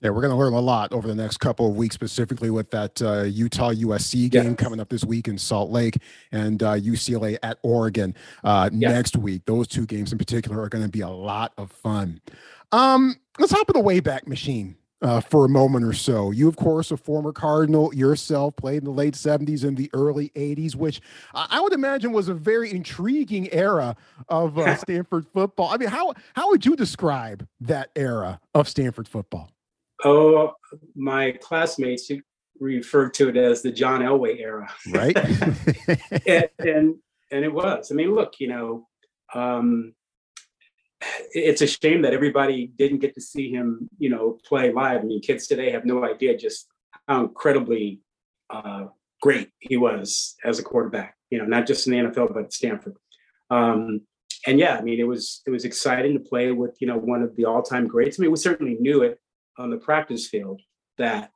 Yeah, we're going to learn a lot over the next couple of weeks, specifically with that uh, Utah USC game yeah. coming up this week in Salt Lake and uh, UCLA at Oregon uh, yeah. next week. Those two games in particular are going to be a lot of fun. Um, let's hop in the Wayback Machine uh, for a moment or so. You, of course, a former Cardinal yourself, played in the late 70s and the early 80s, which I would imagine was a very intriguing era of uh, [LAUGHS] Stanford football. I mean, how, how would you describe that era of Stanford football? Oh, my classmates referred to it as the John Elway era. Right. [LAUGHS] and, and, and it was. I mean, look, you know, um, it's a shame that everybody didn't get to see him, you know, play live. I mean, kids today have no idea just how incredibly uh, great he was as a quarterback. You know, not just in the NFL but at Stanford. Um, and yeah, I mean, it was it was exciting to play with you know one of the all time greats. I mean, we certainly knew it on the practice field that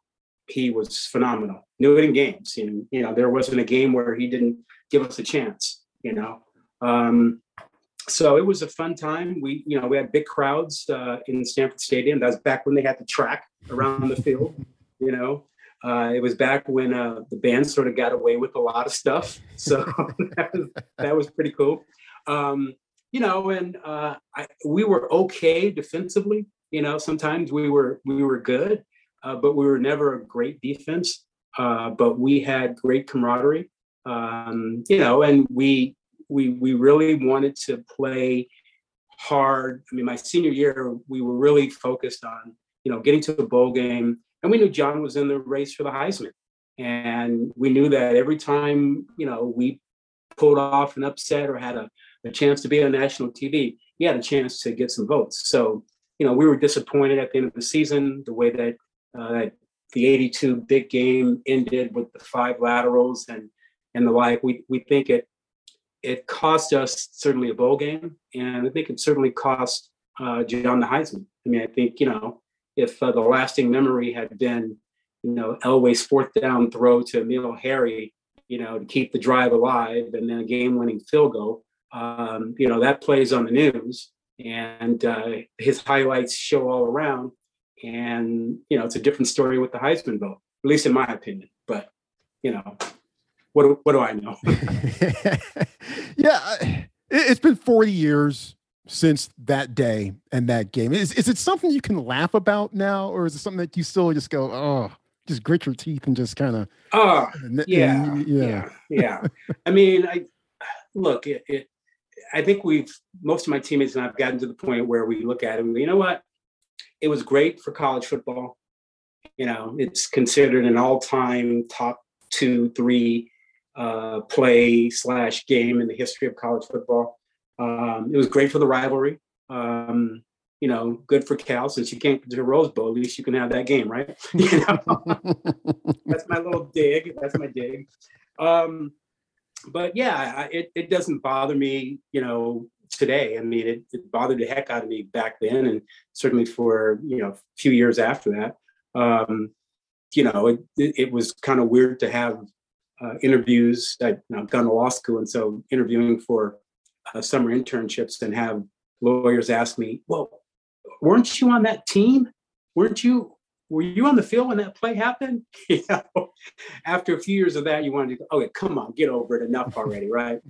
he was phenomenal. Knew it in games. Know, you know, there wasn't a game where he didn't give us a chance. You know, um, so it was a fun time. We, you know, we had big crowds uh, in Stanford Stadium. That was back when they had the track around the field. [LAUGHS] You know, uh, it was back when uh, the band sort of got away with a lot of stuff. [LAUGHS] So that, was, that was pretty cool. Um, you know, and uh, I, we were okay defensively. You know, sometimes we were we were good, uh, but we were never a great defense. Uh, but we had great camaraderie. Um, you know, and we we we really wanted to play hard. I mean, my senior year, we were really focused on you know getting to the bowl game, and we knew John was in the race for the Heisman, and we knew that every time you know we pulled off an upset or had a, a chance to be on national TV, he had a chance to get some votes. So you know we were disappointed at the end of the season the way that uh, the 82 big game ended with the five laterals and and the like. We we think it it cost us certainly a bowl game, and I think it certainly cost uh, John the Heisman. I mean, I think you know if uh, the lasting memory had been, you know, Elway's fourth down throw to Emile Harry, you know, to keep the drive alive, and then a game-winning field goal, um, you know, that plays on the news, and uh, his highlights show all around, and you know, it's a different story with the Heisman vote, at least in my opinion. But you know, what do, what do I know? [LAUGHS] yeah, it's been 40 years since that day and that game. Is is it something you can laugh about now, or is it something that you still just go, oh, just grit your teeth and just kind of? Oh, yeah, yeah, yeah. I mean, I look. It, it, I think we've most of my teammates and I've gotten to the point where we look at it and go, you know what? It was great for college football. You know, it's considered an all-time top two, three uh, play slash game in the history of college football. Um, it was great for the rivalry. Um, you know, good for Cal since you can't get to Rose Bowl. At least you can have that game, right? [LAUGHS] you know, [LAUGHS] that's my little dig. That's my dig. Um, but yeah, I, it it doesn't bother me. You know, today. I mean, it, it, bothered the heck out of me back then, and certainly for you know a few years after that. Um, you know, it, it was kind of weird to have uh, interviews. I, you know, I've gone to law school, and so interviewing for uh, summer internships and have lawyers ask me, "Well, weren't you on that team? Weren't you? Were you on the field when that play happened?" [LAUGHS] you know, after a few years of that, you wanted to go, "Okay, come on, get over it. Enough already, [LAUGHS] right?"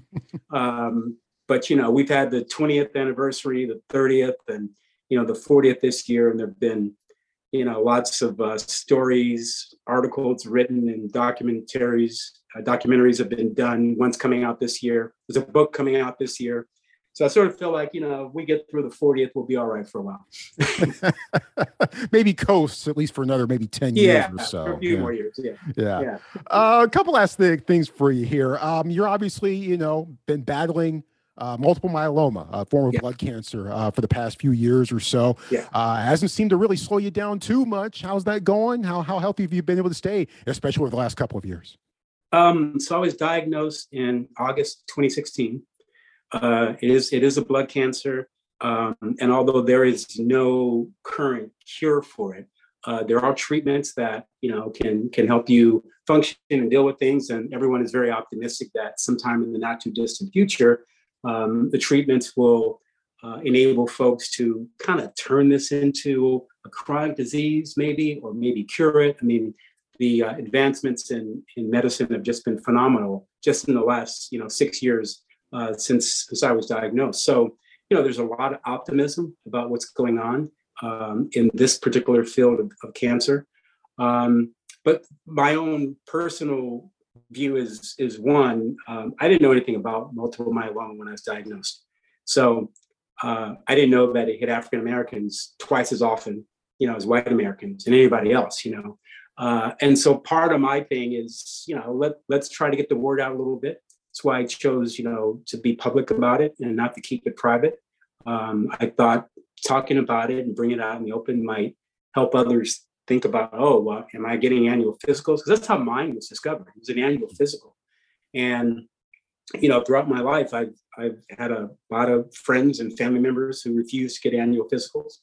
um, but you know, we've had the 20th anniversary, the 30th, and you know, the 40th this year, and there've been you know lots of uh, stories articles written and documentaries uh, documentaries have been done one's coming out this year there's a book coming out this year so i sort of feel like you know if we get through the 40th we'll be all right for a while [LAUGHS] maybe coasts at least for another maybe 10 yeah, years or so for a few yeah. more years yeah yeah, yeah. Uh, a couple last th- things for you here um, you're obviously you know been battling uh, multiple myeloma, a form of yeah. blood cancer, uh, for the past few years or so. Yeah. Uh, hasn't seemed to really slow you down too much. How's that going? How, how healthy have you been able to stay, especially over the last couple of years? Um, so I was diagnosed in August 2016. Uh, it is it is a blood cancer, um, and although there is no current cure for it, uh, there are treatments that you know can can help you function and deal with things. And everyone is very optimistic that sometime in the not too distant future, um, the treatments will uh, enable folks to kind of turn this into a chronic disease, maybe, or maybe cure it. I mean, the uh, advancements in, in medicine have just been phenomenal just in the last, you know, six years uh, since, since I was diagnosed. So, you know, there's a lot of optimism about what's going on um, in this particular field of, of cancer. Um, but my own personal view is is one. Um, I didn't know anything about multiple myeloma when I was diagnosed, so uh, I didn't know that it hit African Americans twice as often, you know, as white Americans and anybody else, you know. Uh, and so part of my thing is, you know, let let's try to get the word out a little bit That's why I chose, you know, to be public about it and not to keep it private. Um, I thought talking about it and bringing it out in the open might help others think about, oh, well, am I getting annual physicals? Because that's how mine was discovered. It was an annual physical. And, you know, throughout my life, I've, I've had a lot of friends and family members who refused to get annual physicals.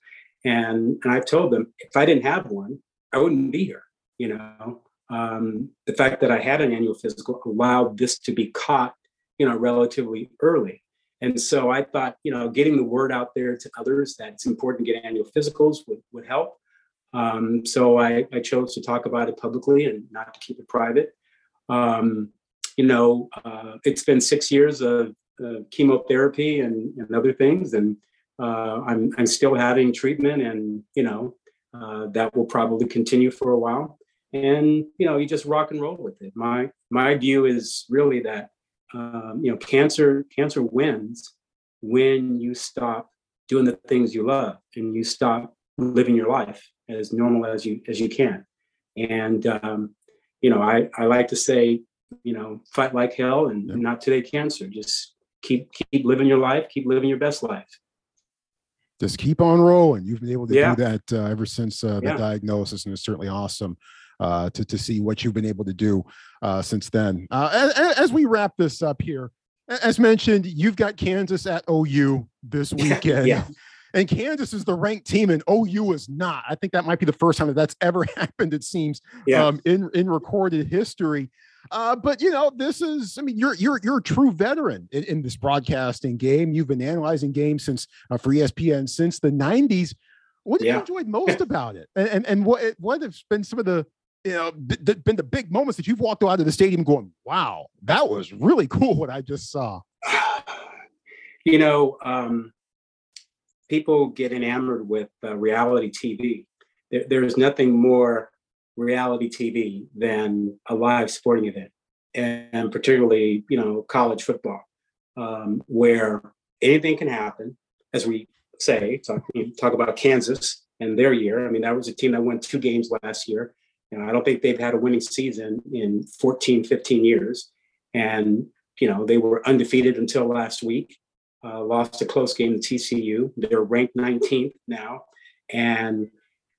And, and I've told them, if I didn't have one, I wouldn't be here. You know, um, the fact that I had an annual physical allowed this to be caught, you know, relatively early. And so I thought, you know, getting the word out there to others that it's important to get annual physicals would, would help. Um, so I, I, chose to talk about it publicly and not to keep it private. Um, you know, uh, it's been six years of uh, chemotherapy and, and, other things, and uh, I'm, I'm still having treatment, and you know, uh, that will probably continue for a while. And you know, you just rock and roll with it. My my view is really that um, you know, cancer cancer wins when you stop doing the things you love and you stop living your life as normal as you as you can. And um, you know, I I like to say, you know, fight like hell and yeah. not today cancer. Just keep keep living your life, keep living your best life. Just keep on rolling. You've been able to yeah. do that uh, ever since uh, the yeah. diagnosis, and it's certainly awesome uh, to to see what you've been able to do uh, since then. Uh, as, as, we wrap this up here, as mentioned, you've got Kansas at OU this [LAUGHS] weekend. yeah and Kansas is the ranked team, and OU is not. I think that might be the first time that that's ever [LAUGHS] happened. It seems yeah. um, in in recorded history. Uh, but you know, this is. I mean, you're you're you're a true veteran in, in this broadcasting game. You've been analyzing games since uh, for ESPN since the '90s. What have yeah. you enjoyed most about it, and, and and what what have been some of the you know been the big moments that you've walked out of the stadium going, "Wow, that was really [LAUGHS] cool!" What I just saw. [SIGHS] You know, um, people get enamored with uh, reality TV. There, there is nothing more reality TV than a live sporting event, and, and particularly you know college football, um, where anything can happen. As we say, talk, talk about Kansas and their year. I mean, that was a team that won two games last year. You know, I don't think they've had a winning season in 14, 15 years. And, you know, they were undefeated until last week uh, lost a close game to TCU. They're ranked 19th now. And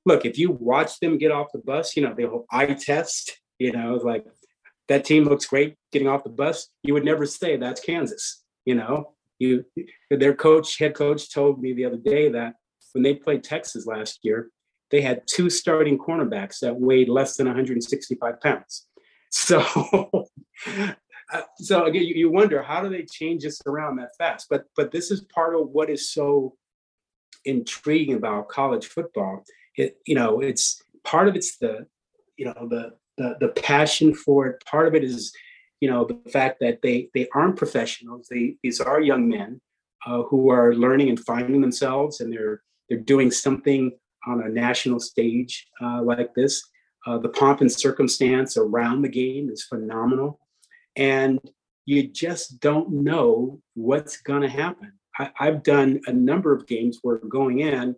look, if you watch them get off the bus, you know, they'll eye test, you know, like that team looks great getting off the bus. You would never say that's Kansas, you know. You their coach, head coach told me the other day that when they played Texas last year, they had two starting cornerbacks that weighed less than 165 pounds. So [LAUGHS] uh, so again, you, you wonder how do they change this around that fast? But but this is part of what is so intriguing about college football. It you know it's part of it's the you know the the the passion for it. Part of it is you know the fact that they they aren't professionals. They these are young men uh, who are learning and finding themselves, and they're they're doing something on a national stage uh, like this. Uh, the pomp and circumstance around the game is phenomenal and you just don't know what's going to happen. I, have done a number of games where going in,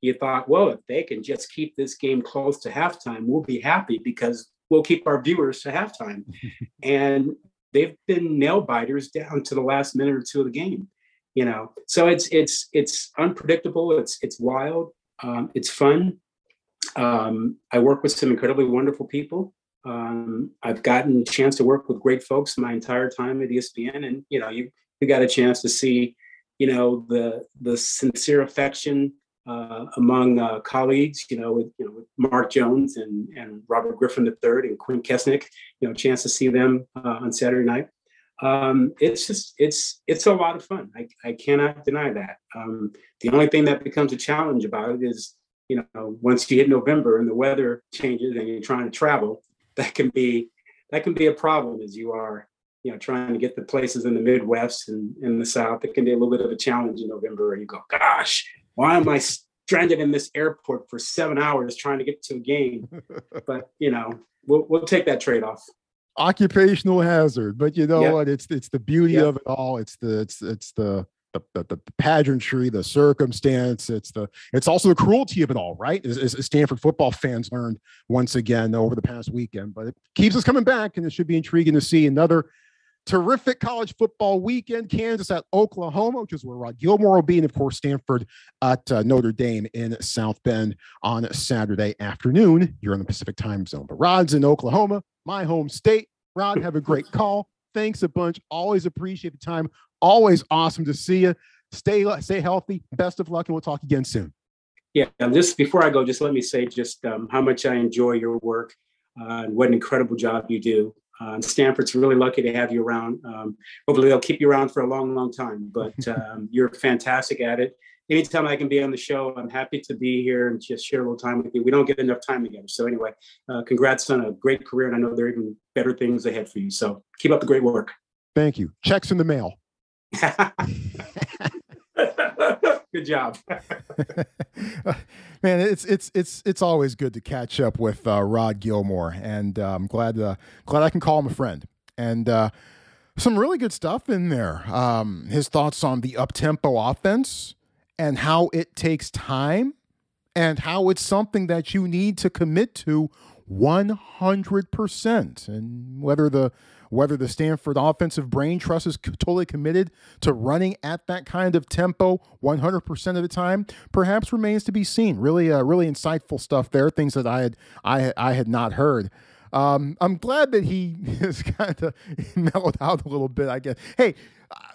you thought, well, if they can just keep this game close to halftime, we'll be happy because we'll keep our viewers to halftime. [LAUGHS] and they've been nail biters down to the last minute or two of the game. You know, so it's it's it's unpredictable. It's it's wild. Um, it's fun. Um, I work with some incredibly wonderful people. Um, I've gotten a chance to work with great folks my entire time at ESPN, and you know, you you got a chance to see, you know, the the sincere affection uh, among uh, colleagues. You know, with you know with Mark Jones and and Robert Griffin III and Quint Kessenich. You know, chance to see them uh, on Saturday night. Um, it's just it's it's a lot of fun. I, I cannot deny that. Um, the only thing that becomes a challenge about it is you know once you hit November and the weather changes and you're trying to travel that can be that can be a problem as you are you know trying to get the places in the midwest and in the south it can be a little bit of a challenge in november and you go gosh why am i stranded in this airport for seven hours trying to get to a game [LAUGHS] but you know we'll, we'll take that trade-off occupational hazard but you know what it's it's the beauty of it all it's the it's it's the the, the, the, pageantry, the circumstance. It's the it's also the cruelty of it all, right? As, as, Stanford football fans learned once again over the past weekend. But it keeps us coming back, and it should be intriguing to see another terrific college football weekend. Kansas at Oklahoma, which is where Rod Gilmore will be, and of course Stanford at uh, Notre Dame in South Bend on Saturday afternoon. You're in the Pacific time zone, but Rod's in Oklahoma, my home state. Rod, have a great [LAUGHS] call. Thanks a bunch. Always appreciate the time. Always awesome to see you. Stay stay healthy. Best of luck, and we'll talk again soon. Yeah, and just before I go, just let me say just um, how much I enjoy your work uh, and what an incredible job you do. Uh, and Stanford's really lucky to have you around. Um, hopefully, they'll keep you around for a long, long time. But [LAUGHS] um, you're fantastic at it. Anytime I can be on the show, I'm happy to be here and just share a little time with you. We don't get enough time together. So anyway, uh, congrats on a great career, and I know there are even better things ahead for you. So keep up the great work. Thank you. Checks in the mail. [LAUGHS] good job. [LAUGHS] Man, it's it's it's it's always good to catch up with uh, Rod Gilmore, and uh, I'm glad uh, glad I can call him a friend. And uh, some really good stuff in there. Um, his thoughts on the up tempo offense and how it takes time, and how it's something that you need to commit to 100 percent, and whether the whether the Stanford offensive brain trust is totally committed to running at that kind of tempo 100% of the time perhaps remains to be seen. Really, uh, really insightful stuff there. Things that I had I I had not heard. Um, I'm glad that he [LAUGHS] has kind of [LAUGHS] mellowed out a little bit. I guess. Hey,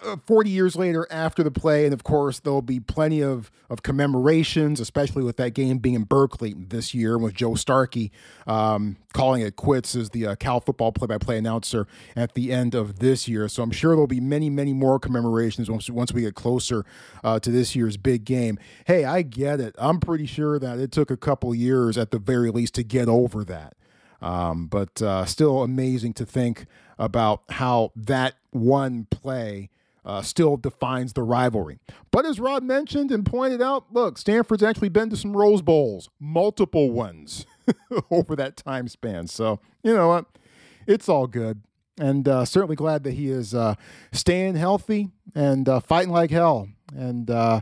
uh, 40 years later after the play, and of course, there'll be plenty of, of commemorations, especially with that game being in Berkeley this year, with Joe Starkey um, calling it quits as the uh, Cal football play by play announcer at the end of this year. So I'm sure there'll be many, many more commemorations once, once we get closer uh, to this year's big game. Hey, I get it. I'm pretty sure that it took a couple years at the very least to get over that. Um, but uh, still amazing to think about how that one play uh, still defines the rivalry. But as Rod mentioned and pointed out, look, Stanford's actually been to some Rose Bowls, multiple ones [LAUGHS] over that time span. So, you know what? It's all good. And uh, certainly glad that he is uh, staying healthy and uh, fighting like hell. And uh,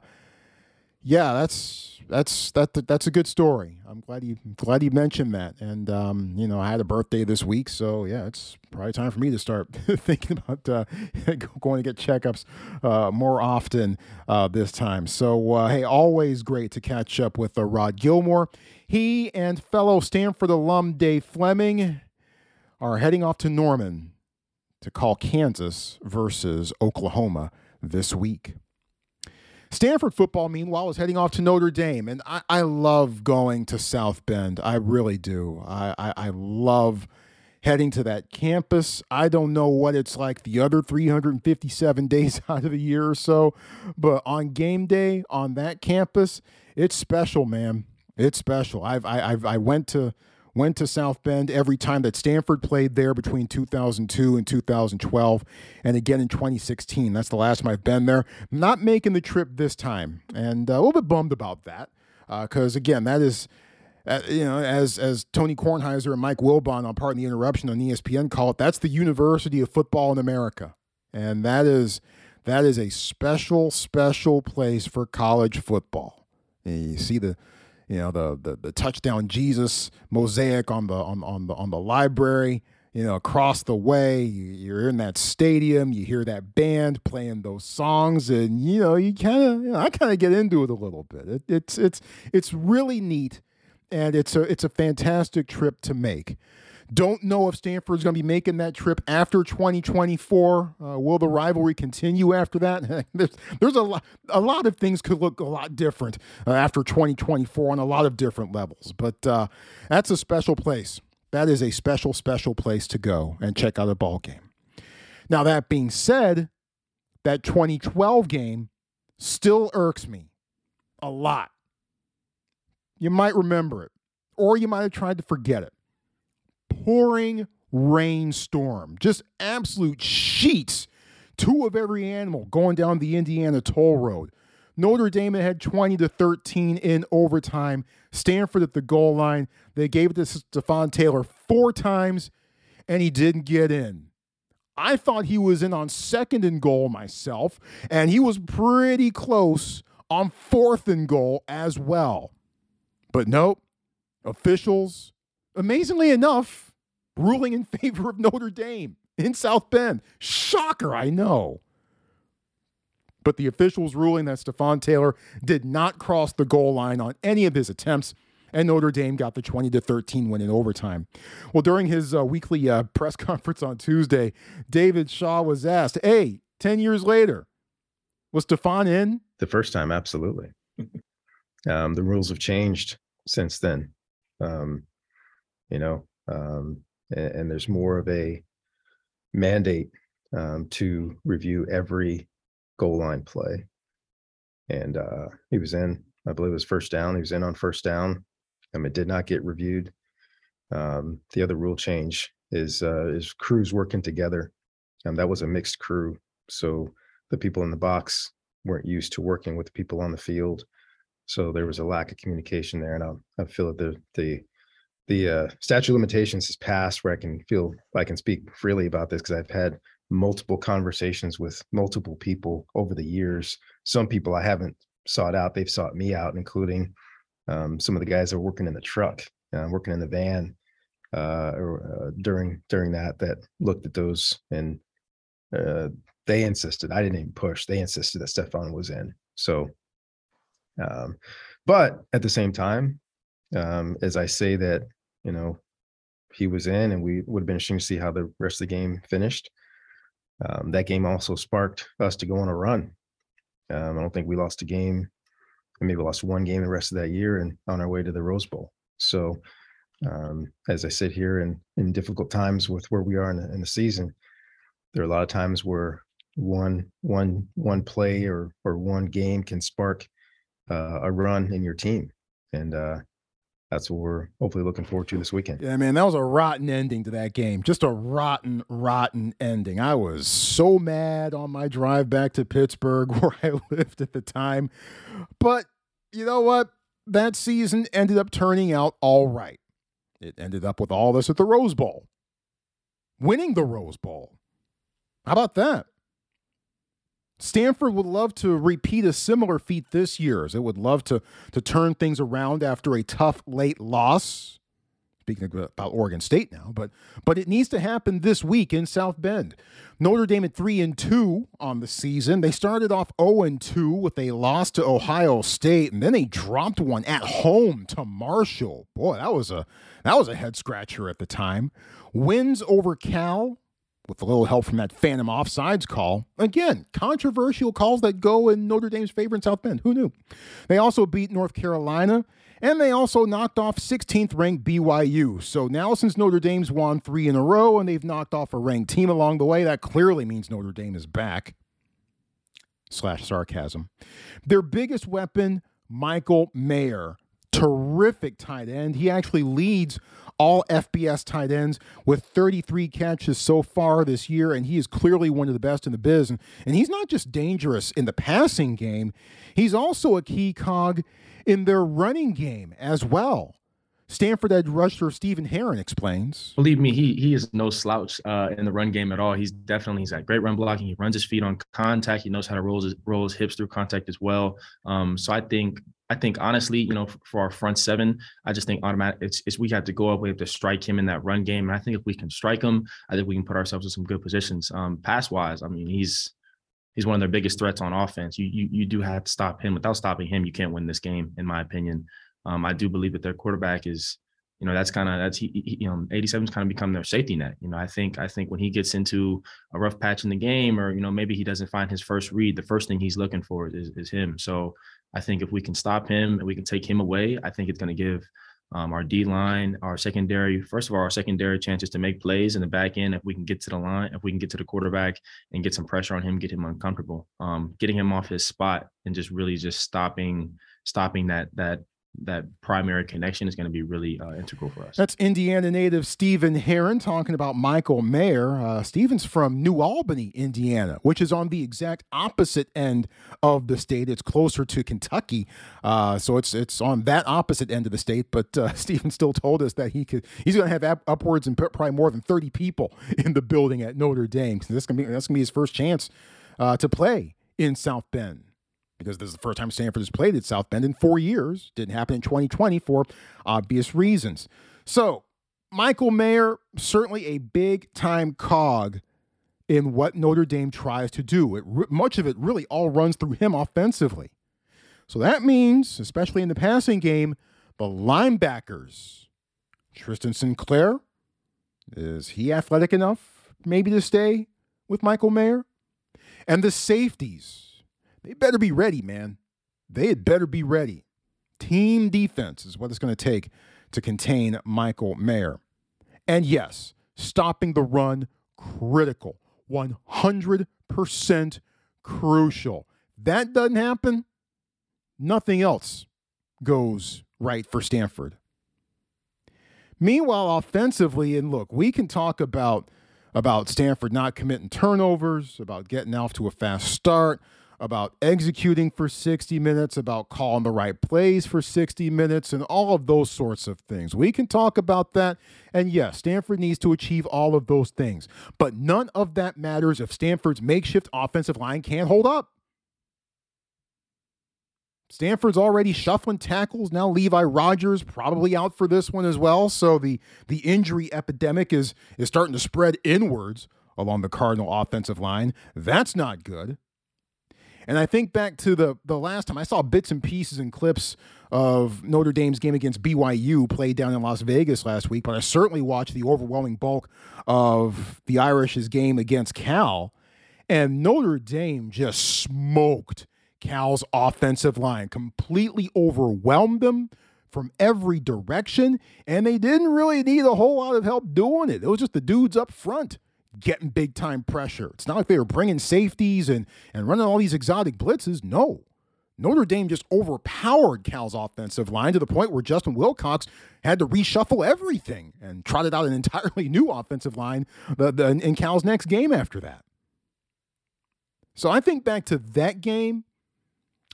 yeah, that's that's that that's a good story. I'm glad you glad you mentioned that. And um, you know, I had a birthday this week, so yeah, it's probably time for me to start [LAUGHS] thinking about uh, [LAUGHS] going to get checkups uh, more often uh, this time. So uh, hey, always great to catch up with uh, Rod Gilmore. He and fellow Stanford alum Dave Flemming are heading off to Norman to call Kansas versus Oklahoma this week. Stanford football, meanwhile, is heading off to Notre Dame. And I, I love going to South Bend. I really do. I, I, I, love heading to that campus. I don't know what it's like the other 357 [LAUGHS] days out of the year or so, but on game day on that campus, it's special, man. It's special. I've, I, I've, I went to went to South Bend every time that Stanford played there between 2002 and 2012, and again in 2016. That's the last time I've been there. not making the trip this time, and uh, a little bit bummed about that because uh, again, that is. Uh, you know, as as Tony Kornheiser and Mike Wilbon on Pardon the Interruption on ESPN call it, that's the University of Football in America, and that is that is a special, special place for college football. And you see the you know the the, the touchdown Jesus mosaic on the on, on the on the library you know across the way. You're in that stadium you hear that band playing those songs and you know you kind of you know, I kind of get into it a little bit. It, it's it's it's really neat and it's a it's a fantastic trip to make don't know if Stanford's going to be making that trip after 2024. Uh, will the rivalry continue after that? [LAUGHS] there's, there's a lot, a lot of things could look a lot different uh, after 2024 on a lot of different levels. But uh, that's a special place. That is a special, special place to go and check out a ball game. Now that being said, that 2012 game still irks me a lot. You might remember it, or you might have tried to forget it pouring rainstorm, just absolute sheets, two of every animal going down the Indiana toll road. Notre Dame had 20 to 13 in overtime. Stanford at the goal line. They gave it to Stepfan Taylor four times, and he didn't get in. I thought he was in on second and goal myself, and he was pretty close on fourth and goal as well. But nope, officials, amazingly enough, ruling in [LAUGHS] favor of Notre Dame. in South Bend. Shocker, I know. But the officials ruling that Stepfan Taylor did not cross the goal line on any of his attempts and Notre Dame got the 20 to 13 win in overtime. Well, during his uh, weekly uh, [LAUGHS] press conference on Tuesday, David Shaw was asked, "Hey, 10 years later, was Stepfan in?" The first time, absolutely. [LAUGHS] um, the rules have changed since then. Um, you know, um, and, and, there's more of a mandate um, to review every goal line play. And uh, he was in, I believe it was first down. He was in on first down. Um, it did not get reviewed. Um, the other rule change is uh, is crews working together. Um, that was a mixed crew, so the people in the box weren't used to working with the people on the field. So there was a lack of communication there, and I, I feel that the the the uh, statute limitations has passed where I can feel I can speak freely about this because I've had multiple conversations with multiple people over the years. Some people I haven't sought out; they've sought me out, including um, some of the guys that are working in the truck, uh, working in the van, uh, or, uh, during during that that looked at those and uh, they insisted. I didn't even push. They insisted that Stepfan was in. So, um, but at the same time, um, as I say that, you know, he was in, and we would have been interesting to see how the rest of the game finished. Um, that game also sparked us to go on a run. Um, I don't think we lost a game maybe lost one game the rest of that year and on our way to the Rose Bowl. So um, as I sit here and in difficult times with where we are in the, in the, season, there are a lot of times where one one one play or or one game can spark uh, a run in your team, and uh, that's what we're hopefully looking forward to this weekend. Yeah, man, that was a rotten ending to that game. Just a rotten, rotten ending. I was so mad on my drive back to Pittsburgh [LAUGHS] where I lived at the time. But you know what? That season ended up turning out all right. It ended up with all this at the Rose Bowl, winning the Rose Bowl. How about that? Stanford would love to repeat a similar feat this year, as it would love to, to turn things around after a tough late loss. Speaking about Oregon State now, but but it needs to happen this week in South Bend. Notre Dame at three and two on the season. They started off zero oh and two with a loss to Ohio State, and then they dropped one at home to Marshall. Boy, that was a that was a head scratcher at the time. Wins over Cal, with a little help from that phantom offsides call. Again, controversial calls that go in Notre Dame's favor in South Bend. Who knew? They also beat North Carolina, and they also knocked off 16th ranked BYU. So now, since Notre Dame's won three in a row and they've knocked off a ranked team along the way, that clearly means Notre Dame is back. Slash sarcasm. Their biggest weapon, Michael Mayer. Terrific tight end. He actually leads all FBS tight ends with 33 catches so far this year, and he is clearly one of the best in the biz. And, and he's not just dangerous in the passing game, he's also a key cog in their running game as well. Stanford edge rusher Stephen Herron explains. Believe me, he he is no slouch uh, in the run game at all. He's definitely he's got great run blocking. He runs his feet on contact. He knows how to roll his roll his hips through contact as well. Um, so I think I think honestly, you know, for, our front seven, I just think automatic it's, it's we have to go up. We have to strike him in that run game, and I think if we can strike him, I think we can put ourselves in some good positions. Um, pass wise, I mean, he's he's one of their biggest threats on offense. You you you do have to stop him. Without stopping him, you can't win this game, in my opinion. Um, I do believe that their quarterback is, you know, that's kind of that's he, he, you know, 87's kind of become their safety net. You know, I think I think when he gets into a rough patch in the game, or you know, maybe he doesn't find his first read, the first thing he's looking for is is him. So I think if we can stop him and we can take him away, I think it's going to give um, our D line, our secondary, first of all, our secondary chances to make plays in the back end. If we can get to the line, if we can get to the quarterback and get some pressure on him, get him uncomfortable, um, getting him off his spot and just really just stopping, stopping that that that primary connection is going to be really uh, integral for us. That's Indiana native Stephen Herron talking about Michael Mayer. Uh, Stephen's from New Albany, Indiana, which is on the exact opposite end of the state. It's closer to Kentucky, uh, so it's it's on that opposite end of the state. But uh, [LAUGHS] Stephen still told us that he could he's going to have up, upwards and probably more than thirty people [LAUGHS] in the building at Notre Dame. So that's going to be that's to be his first chance uh, to play in South Bend because this is the first time Stanford has played at South Bend in four years. Didn't happen in 2020 for obvious reasons. So, Michael Mayer, certainly a big time cog in what Notre Dame tries to do. It, much of it really all runs through him offensively. So that means, especially in the passing game, the linebackers, Tristan Sinclair, is he athletic enough maybe to stay with Michael Mayer? And the safeties, they better be ready, man. They had better be ready. Team defense is what it's going to take to contain Michael Mayer. And yes, stopping the run critical. 100% crucial. That doesn't happen, nothing else goes right for Stanford. Meanwhile, offensively, and look, we can talk about about Stanford not committing turnovers, about getting off to a fast start, about executing for 60 minutes, about calling the right plays for 60 minutes, and all of those sorts of things. We can talk about that. And yes, Stanford needs to achieve all of those things. But none of that matters if Stanford's makeshift offensive line can't hold up. Stanford's already shuffling tackles. Now Levi Rogers probably out for this one as well. So the the injury epidemic is is starting to spread inwards along the Cardinal offensive line. That's not good. And I think back to the the last time I saw bits and pieces and clips of Notre Dame's game against BYU played down in Las Vegas last week, but I certainly watched the overwhelming bulk of the Irish's game against Cal. And Notre Dame just smoked Cal's offensive line, completely overwhelmed them from every direction, and they didn't really need a whole lot of help doing it. It was just the dudes up front getting big time pressure. It's not like they were bringing safeties and, and running all these exotic blitzes. No. Notre Dame just overpowered Cal's offensive line to the point where Justin Wilcox had to reshuffle everything and trotted out an [LAUGHS] entirely new offensive line in Cal's next game after that. So I think back to that game,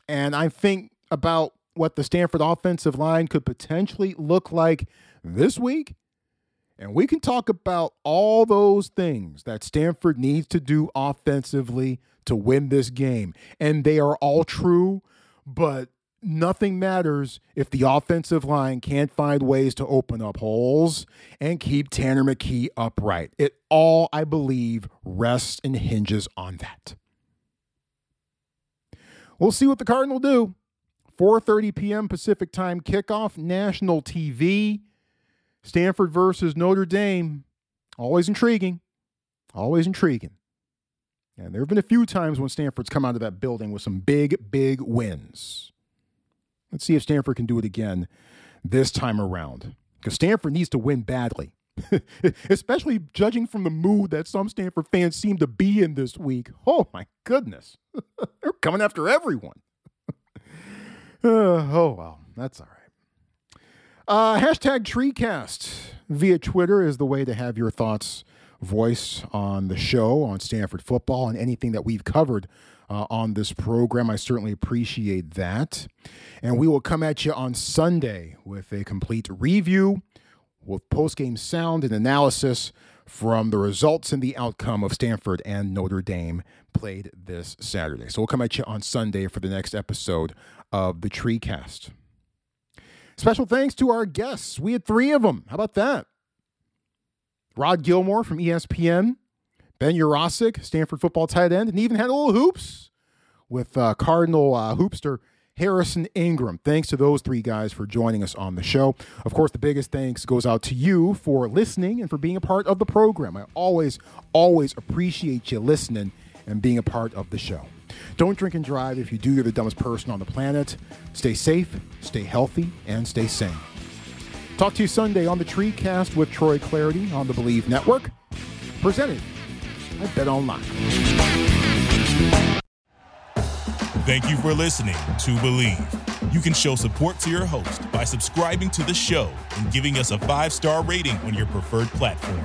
and I think about what the Stanford offensive line could potentially look like this week. And we can talk about all those things that Stanford needs to do offensively to win this game. And they are all true, but nothing matters if the offensive line can't find ways to open up holes and keep Tanner McKee upright. It all, I believe, rests and hinges on that. We'll see what the Cardinal do. 4:30 p.m. Pacific Time kickoff, national TV. Stanford versus Notre Dame. Always intriguing. Always intriguing. And there have been a few times when Stanford's come out of that building with some big, big wins. Let's see if Stanford can do it again this time around. Because Stanford needs to win badly, [LAUGHS] especially judging from the mood that some Stanford fans seem to be in this week. Oh, my goodness. [LAUGHS] They're coming after everyone. uh, [LAUGHS] oh, well, that's all right. Uh, hashtag TreeCast via Twitter is the way to have your thoughts voiced on the show, on Stanford football, and anything that we've covered uh, on this program. I certainly appreciate that. And we will come at you on Sunday with a complete review with post game sound and analysis from the results and the outcome of Stanford and Notre Dame played this Saturday. So we'll come at you on Sunday for the next episode of the TreeCast. Special thanks to our guests. We had three of them. How about that? Rod Gilmore from ESPN, Ben Yurosek, Stanford football tight end, and even had a little hoops with uh, Cardinal uh, hoopster Harrison Ingram. Thanks to those three guys for joining us on the show. Of course, the biggest thanks goes out to you for listening and for being a part of the program. I always, always appreciate you listening and being a part of the show. Don't drink and drive. If you do, you're the dumbest person on the planet. Stay safe, stay healthy, and stay sane. Talk to you Sunday on the TreeCast with Troy Clardy on the Bleav Network. Presented by Bet Online. Thank you for listening to Bleav. You can show support to your host by subscribing to the show and giving us a five star rating on your preferred platform.